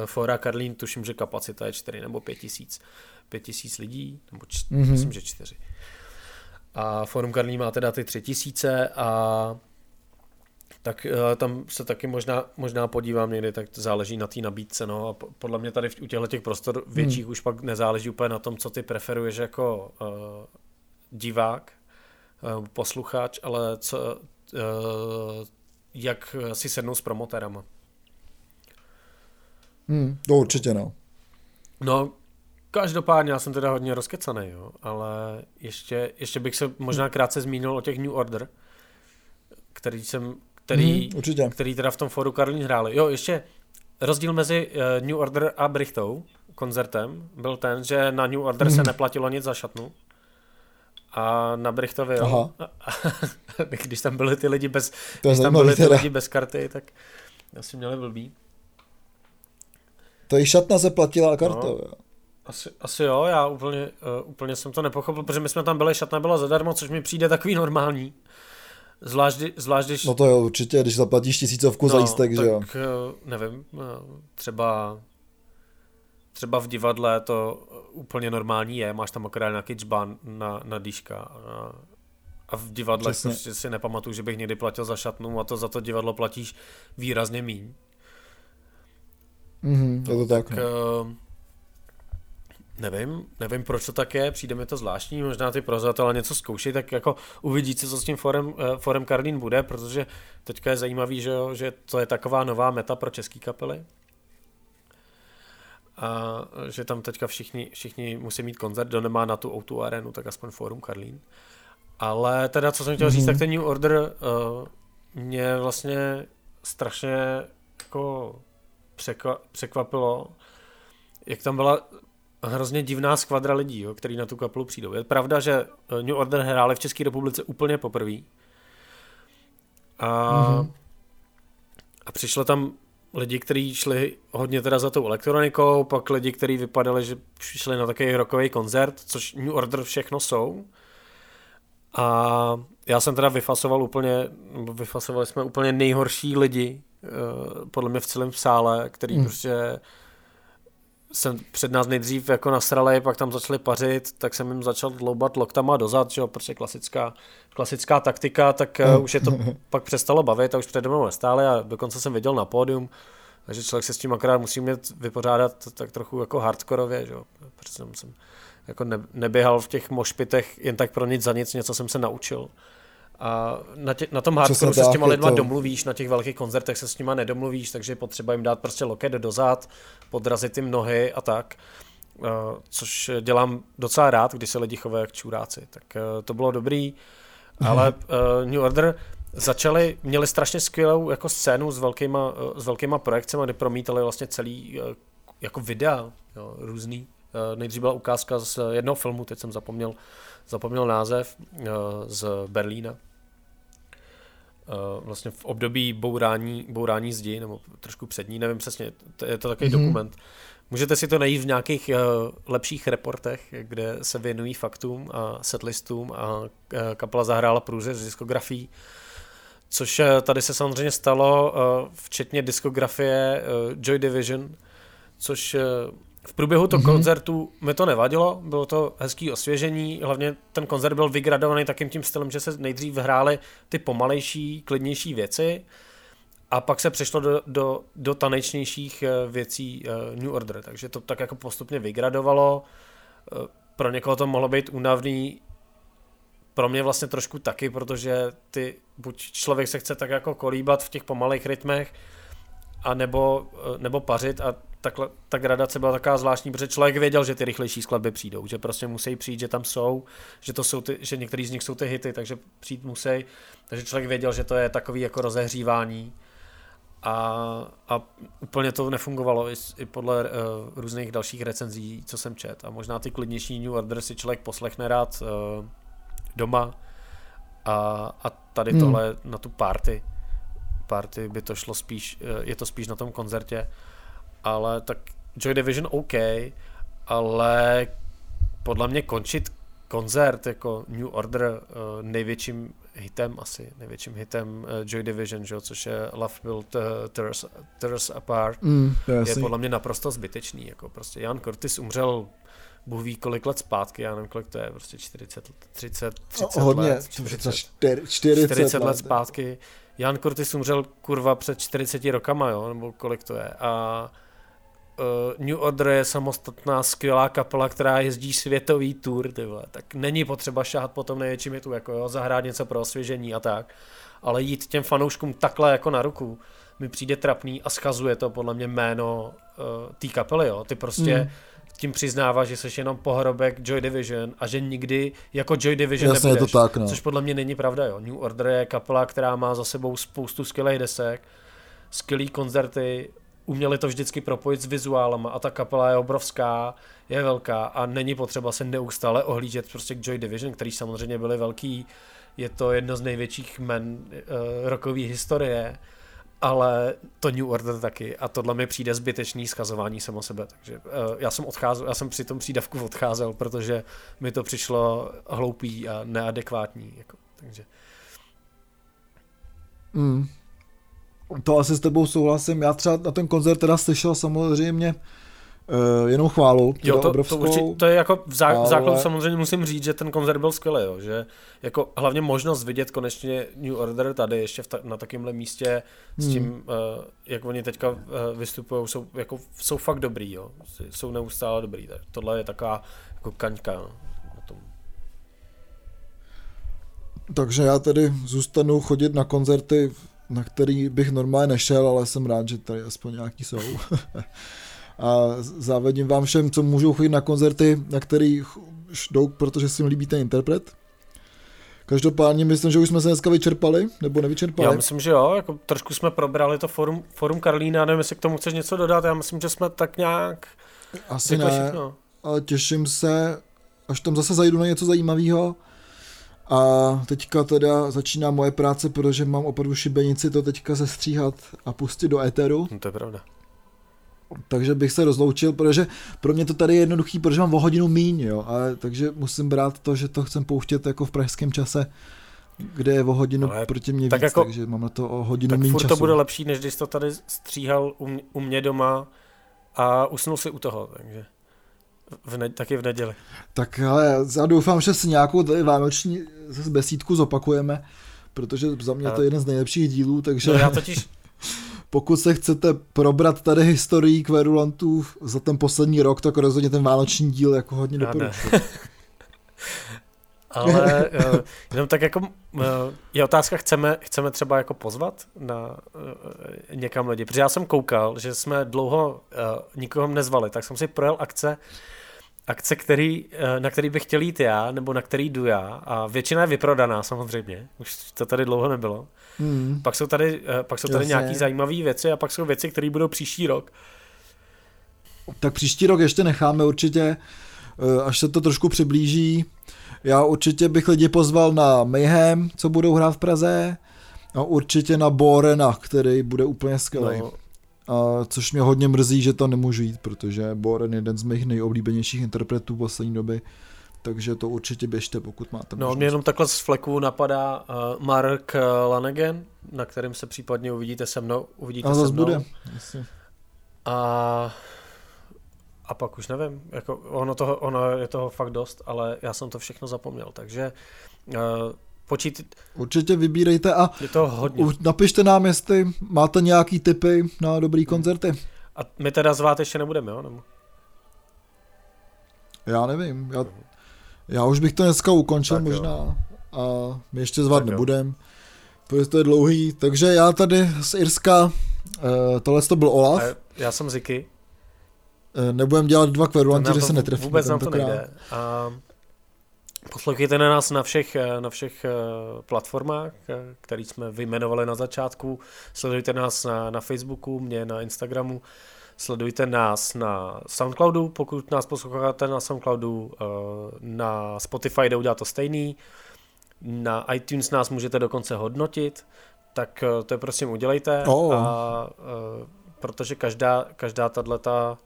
Fora Karlín, tuším, že kapacita je 4 nebo 5 tisíc, 5 tisíc lidí, nebo č- mm-hmm. myslím, že 4. A Forum Karlín má teda ty 3 tisíce a tak uh, tam se taky možná, možná podívám někdy, tak záleží na té nabídce, no a podle mě tady v, u těchto těch prostor větších hmm. už pak nezáleží úplně na tom, co ty preferuješ jako uh, divák, uh, posluchač, ale co, uh, jak si sednou s promoterama. Hmm, to určitě no. No, každopádně já jsem teda hodně rozkecaný, jo, ale ještě, ještě bych se možná krátce zmínil o těch New Order, který jsem, který, mm, který teda v tom foru Karlín hráli. Jo, ještě rozdíl mezi uh, New Order a Brichtou koncertem byl ten, že na New Order mm. se mhm. neplatilo nic za šatnu. A na Brichtově, jo. když tam byli ty lidi bez, to když tam byli ty lidi bez karty, tak asi měli blbý. To i šatna se platila kartou, no. jo. Asi, asi jo, já úplně, uh, úplně jsem to nepochopil, protože my jsme tam byli, šatna byla zadarmo, což mi přijde takový normální. Zvlášť, zvlášť když... No to jo, určitě, když zaplatíš tisícovku no, za lístek, že jo. Tak eh, nevím, eh, třeba třeba v divadle to úplně normální je, máš tam akorát nějaký čbán na, na dýška a, a v divadle prostě si nepamatuju, že bych někdy platil za šatnu a to za to divadlo platíš výrazně míň. Mhm, je to tak. tak no. Nevím, nevím, proč to tak je, přijde mi to zvláštní, možná ty prozatele něco zkouší, tak jako uvidíte, co s tím forem, eh, forem Karlín bude, protože teďka je zajímavý, že, že to je taková nová meta pro český kapely. A že tam teďka všichni, všichni musí mít koncert, kdo nemá na tu o arenu, tak aspoň Forum Karlín. Ale teda, co jsem chtěl mm-hmm. říct, tak ten New Order uh, mě vlastně strašně jako překva, překvapilo, jak tam byla hrozně divná skvadra lidí, jo, který na tu kapelu přijdou. Je pravda, že eh, New Order hráli v České republice úplně poprvé. A, mm-hmm. a přišlo tam lidi, kteří šli hodně teda za tou elektronikou, pak lidi, kteří vypadali, že šli na takový rokový koncert, což New Order všechno jsou. A já jsem teda vyfasoval úplně, vyfasovali jsme úplně nejhorší lidi, eh, podle mě v celém sále, který mm. prostě jsem před nás nejdřív jako nasrali, pak tam začali pařit, tak jsem jim začal dloubat loktama dozad, že jo, prostě klasická, klasická taktika, tak uh, už je to pak přestalo bavit a už přede mnou nestáli a dokonce jsem viděl na pódium, takže člověk se s tím akorát musí mít vypořádat tak trochu jako hardkorově, že jo, protože jsem, jsem jako ne, neběhal v těch mošpitech jen tak pro nic za nic, něco jsem se naučil. A na, tě, na tom hardcore se s těma lidma to... domluvíš, na těch velkých koncertech se s nima nedomluvíš, takže je potřeba jim dát prostě loket dozad, podrazit jim nohy a tak. Uh, což dělám docela rád, když se lidi chovají jak čuráci. Tak uh, to bylo dobrý, ale uh, New Order začali, měli strašně skvělou jako scénu s velkýma, s velkýma projekcemi, kdy promítali vlastně celý jako videa, jo, různý. Nejdřív byla ukázka z jednoho filmu, teď jsem zapomněl, zapomněl název, z Berlína vlastně v období bourání, bourání zdi, nebo trošku přední, nevím přesně, to je to takový mm-hmm. dokument. Můžete si to najít v nějakých uh, lepších reportech, kde se věnují faktům a setlistům a uh, kapela zahrála průřez diskografií, což uh, tady se samozřejmě stalo, uh, včetně diskografie uh, Joy Division, což uh, v průběhu toho mm-hmm. koncertu mi to nevadilo, bylo to hezký osvěžení, hlavně ten koncert byl vygradovaný takým tím stylem, že se nejdřív hrály ty pomalejší, klidnější věci a pak se přešlo do, do, do tanečnějších eh, věcí eh, New Order, takže to tak jako postupně vygradovalo. Eh, pro někoho to mohlo být únavný, pro mě vlastně trošku taky, protože ty, buď člověk se chce tak jako kolíbat v těch pomalých rytmech, a nebo, nebo pařit a takhle, ta gradace byla taková zvláštní, protože člověk věděl, že ty rychlejší skladby přijdou, že prostě musí přijít, že tam jsou, že to jsou ty, že některý z nich jsou ty hity, takže přijít musí, takže člověk věděl, že to je takový jako rozehřívání. A, a úplně to nefungovalo i, i podle uh, různých dalších recenzí, co jsem čet. A možná ty klidnější New Order si člověk poslechne rád uh, doma. A, a tady hmm. tohle na tu party. Party by to šlo spíš, uh, je to spíš na tom koncertě ale tak Joy Division OK, ale podle mě končit koncert jako New Order uh, největším hitem asi, největším hitem uh, Joy Division, že, což je Love Will Tears, Tears Apart, mm, je podle mě naprosto zbytečný. Jako prostě Jan Curtis umřel Bůh ví kolik let zpátky, já nevím kolik to je, prostě 40, 30, 30 hodně, let. 40, 40, 40, 40 let zpátky. Jan Curtis umřel kurva před 40 rokama, jo, nebo kolik to je. A uh, New Order je samostatná skvělá kapela, která jezdí světový tour, ty vole. tak není potřeba šáhat po tom největším hitu, jako jo, zahrát něco pro osvěžení a tak, ale jít těm fanouškům takhle jako na ruku, mi přijde trapný a schazuje to podle mě jméno uh, té kapely, jo, ty prostě mm. tím přiznává, že jsi jenom pohrobek Joy Division a že nikdy jako Joy Division Jasně, nebudeš, to tak, no. což podle mě není pravda, jo. New Order je kapela, která má za sebou spoustu skvělých desek, skvělý koncerty, uměli to vždycky propojit s vizuálama a ta kapela je obrovská, je velká a není potřeba se neustále ohlížet prostě k Joy Division, který samozřejmě byli velký, je to jedno z největších men uh, rokové historie, ale to New Order taky a tohle mi přijde zbytečný schazování samo sebe, takže uh, já jsem odcházel, já jsem při tom přídavku odcházel, protože mi to přišlo hloupý a neadekvátní, jako, takže. Mm to asi s tebou souhlasím. Já třeba na ten koncert teda slyšel samozřejmě uh, jenom chválu. Jo, to, obrovskou, to, určitě, to je jako v, zá, ale... v základu samozřejmě musím říct, že ten koncert byl skvělý, jo, že jako hlavně možnost vidět konečně New Order tady ještě v ta, na takovémhle místě s hmm. tím, uh, jak oni teďka uh, vystupují, jsou, jako, jsou fakt dobrý, jo, jsou neustále dobrý. Tak tohle je taková jako kaňka no, na tom. Takže já tedy zůstanu chodit na koncerty na který bych normálně nešel, ale jsem rád, že tady aspoň nějaký jsou. a závidím vám všem, co můžou chodit na koncerty, na který jdou, protože si jim líbí ten interpret. Každopádně myslím, že už jsme se dneska vyčerpali, nebo nevyčerpali. Já myslím, že jo, jako trošku jsme probrali to forum, forum Karlína, nevím, jestli k tomu chceš něco dodat, já myslím, že jsme tak nějak Asi ne, všechno. ale těším se, až tam zase zajdu na něco zajímavého. A teďka teda začíná moje práce, protože mám opravdu šibenici to teďka zestříhat a pustit do éteru. No to je pravda. Takže bych se rozloučil, protože pro mě to tady je jednoduchý, protože mám o hodinu míň, jo, ale, takže musím brát to, že to chcem pouštět jako v pražském čase, kde je o hodinu ale proti mě tak víc, jako, takže mám na to o hodinu tak míň času. to bude lepší, než když to tady stříhal u, mě, u mě doma a usnul si u toho, takže v ne, taky v neděli. Tak ale já doufám, že si nějakou tady vánoční besídku zopakujeme, protože za mě to je jeden z nejlepších dílů, takže... No já totiž, pokud se chcete probrat tady historií kverulantů za ten poslední rok, tak rozhodně ten vánoční díl jako hodně doporučuji. Ale uh, jenom tak jako uh, je otázka, chceme, chceme třeba jako pozvat na uh, někam lidi, protože já jsem koukal, že jsme dlouho uh, nikoho nezvali, tak jsem si projel akce akce, který, na který bych chtěl jít já, nebo na který jdu já a většina je vyprodaná samozřejmě, už to tady dlouho nebylo. Hmm. Pak jsou tady, eh, pak jsou tady nějaké zajímavé věci a pak jsou věci, které budou příští rok. Tak příští rok ještě necháme určitě, eh, až se to trošku přiblíží. Já určitě bych lidi pozval na Mayhem, co budou hrát v Praze, a určitě na Borena, který bude úplně skvělý. No. A což mě hodně mrzí, že to nemůžu jít, protože Boren je jeden z mých nejoblíbenějších interpretů poslední doby takže to určitě běžte, pokud máte No, mě jenom takhle z fleku napadá uh, Mark Lanegan, na kterém se případně uvidíte se mnou. Uvidíte a se mnou. bude. A, a pak už nevím, jako ono, toho, ono je toho fakt dost, ale já jsem to všechno zapomněl, takže uh, počít... Určitě vybírejte a je to hodně. napište nám, jestli máte nějaký tipy na dobrý koncerty. A my teda zvát ještě nebudeme, jo? Nebo? Já nevím, já, já už bych to dneska ukončil tak možná jo. a my ještě zvat nebudem, protože to je dlouhý. Takže já tady z Irska, uh, tohle to byl Olaf. A já jsem Ziky. Uh, nebudem dělat dva kverulanty, že se netrefíme. Vůbec nám to nejde. A poslouchejte na nás na všech, eh, na všech platformách, které jsme vyjmenovali na začátku. Sledujte nás na, na Facebooku, mě na Instagramu. Sledujte nás na Soundcloudu, pokud nás posloucháte na Soundcloudu, eh, na Spotify jde udělat to stejný, na iTunes nás můžete dokonce hodnotit, tak eh, to je prosím udělejte, oh. a, eh, protože každá, každá tato,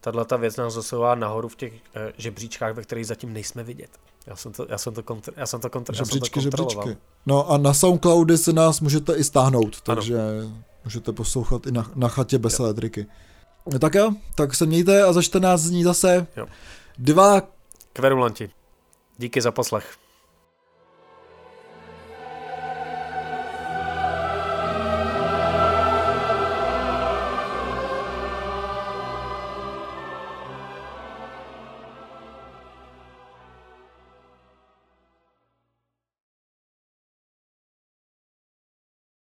tato věc nás zasouvá nahoru v těch žebříčkách, ve kterých zatím nejsme vidět. Já jsem to, já jsem to, kontr, já jsem to, kontr, žebříčky, já jsem to kontroloval. Žebříčky. No a na Soundcloudy se nás můžete i stáhnout, takže ano. můžete poslouchat i na, na chatě bez jo. elektriky. No tak jo, tak se mějte a za 14 dní zase jo. dva kverulanti. Díky za poslech.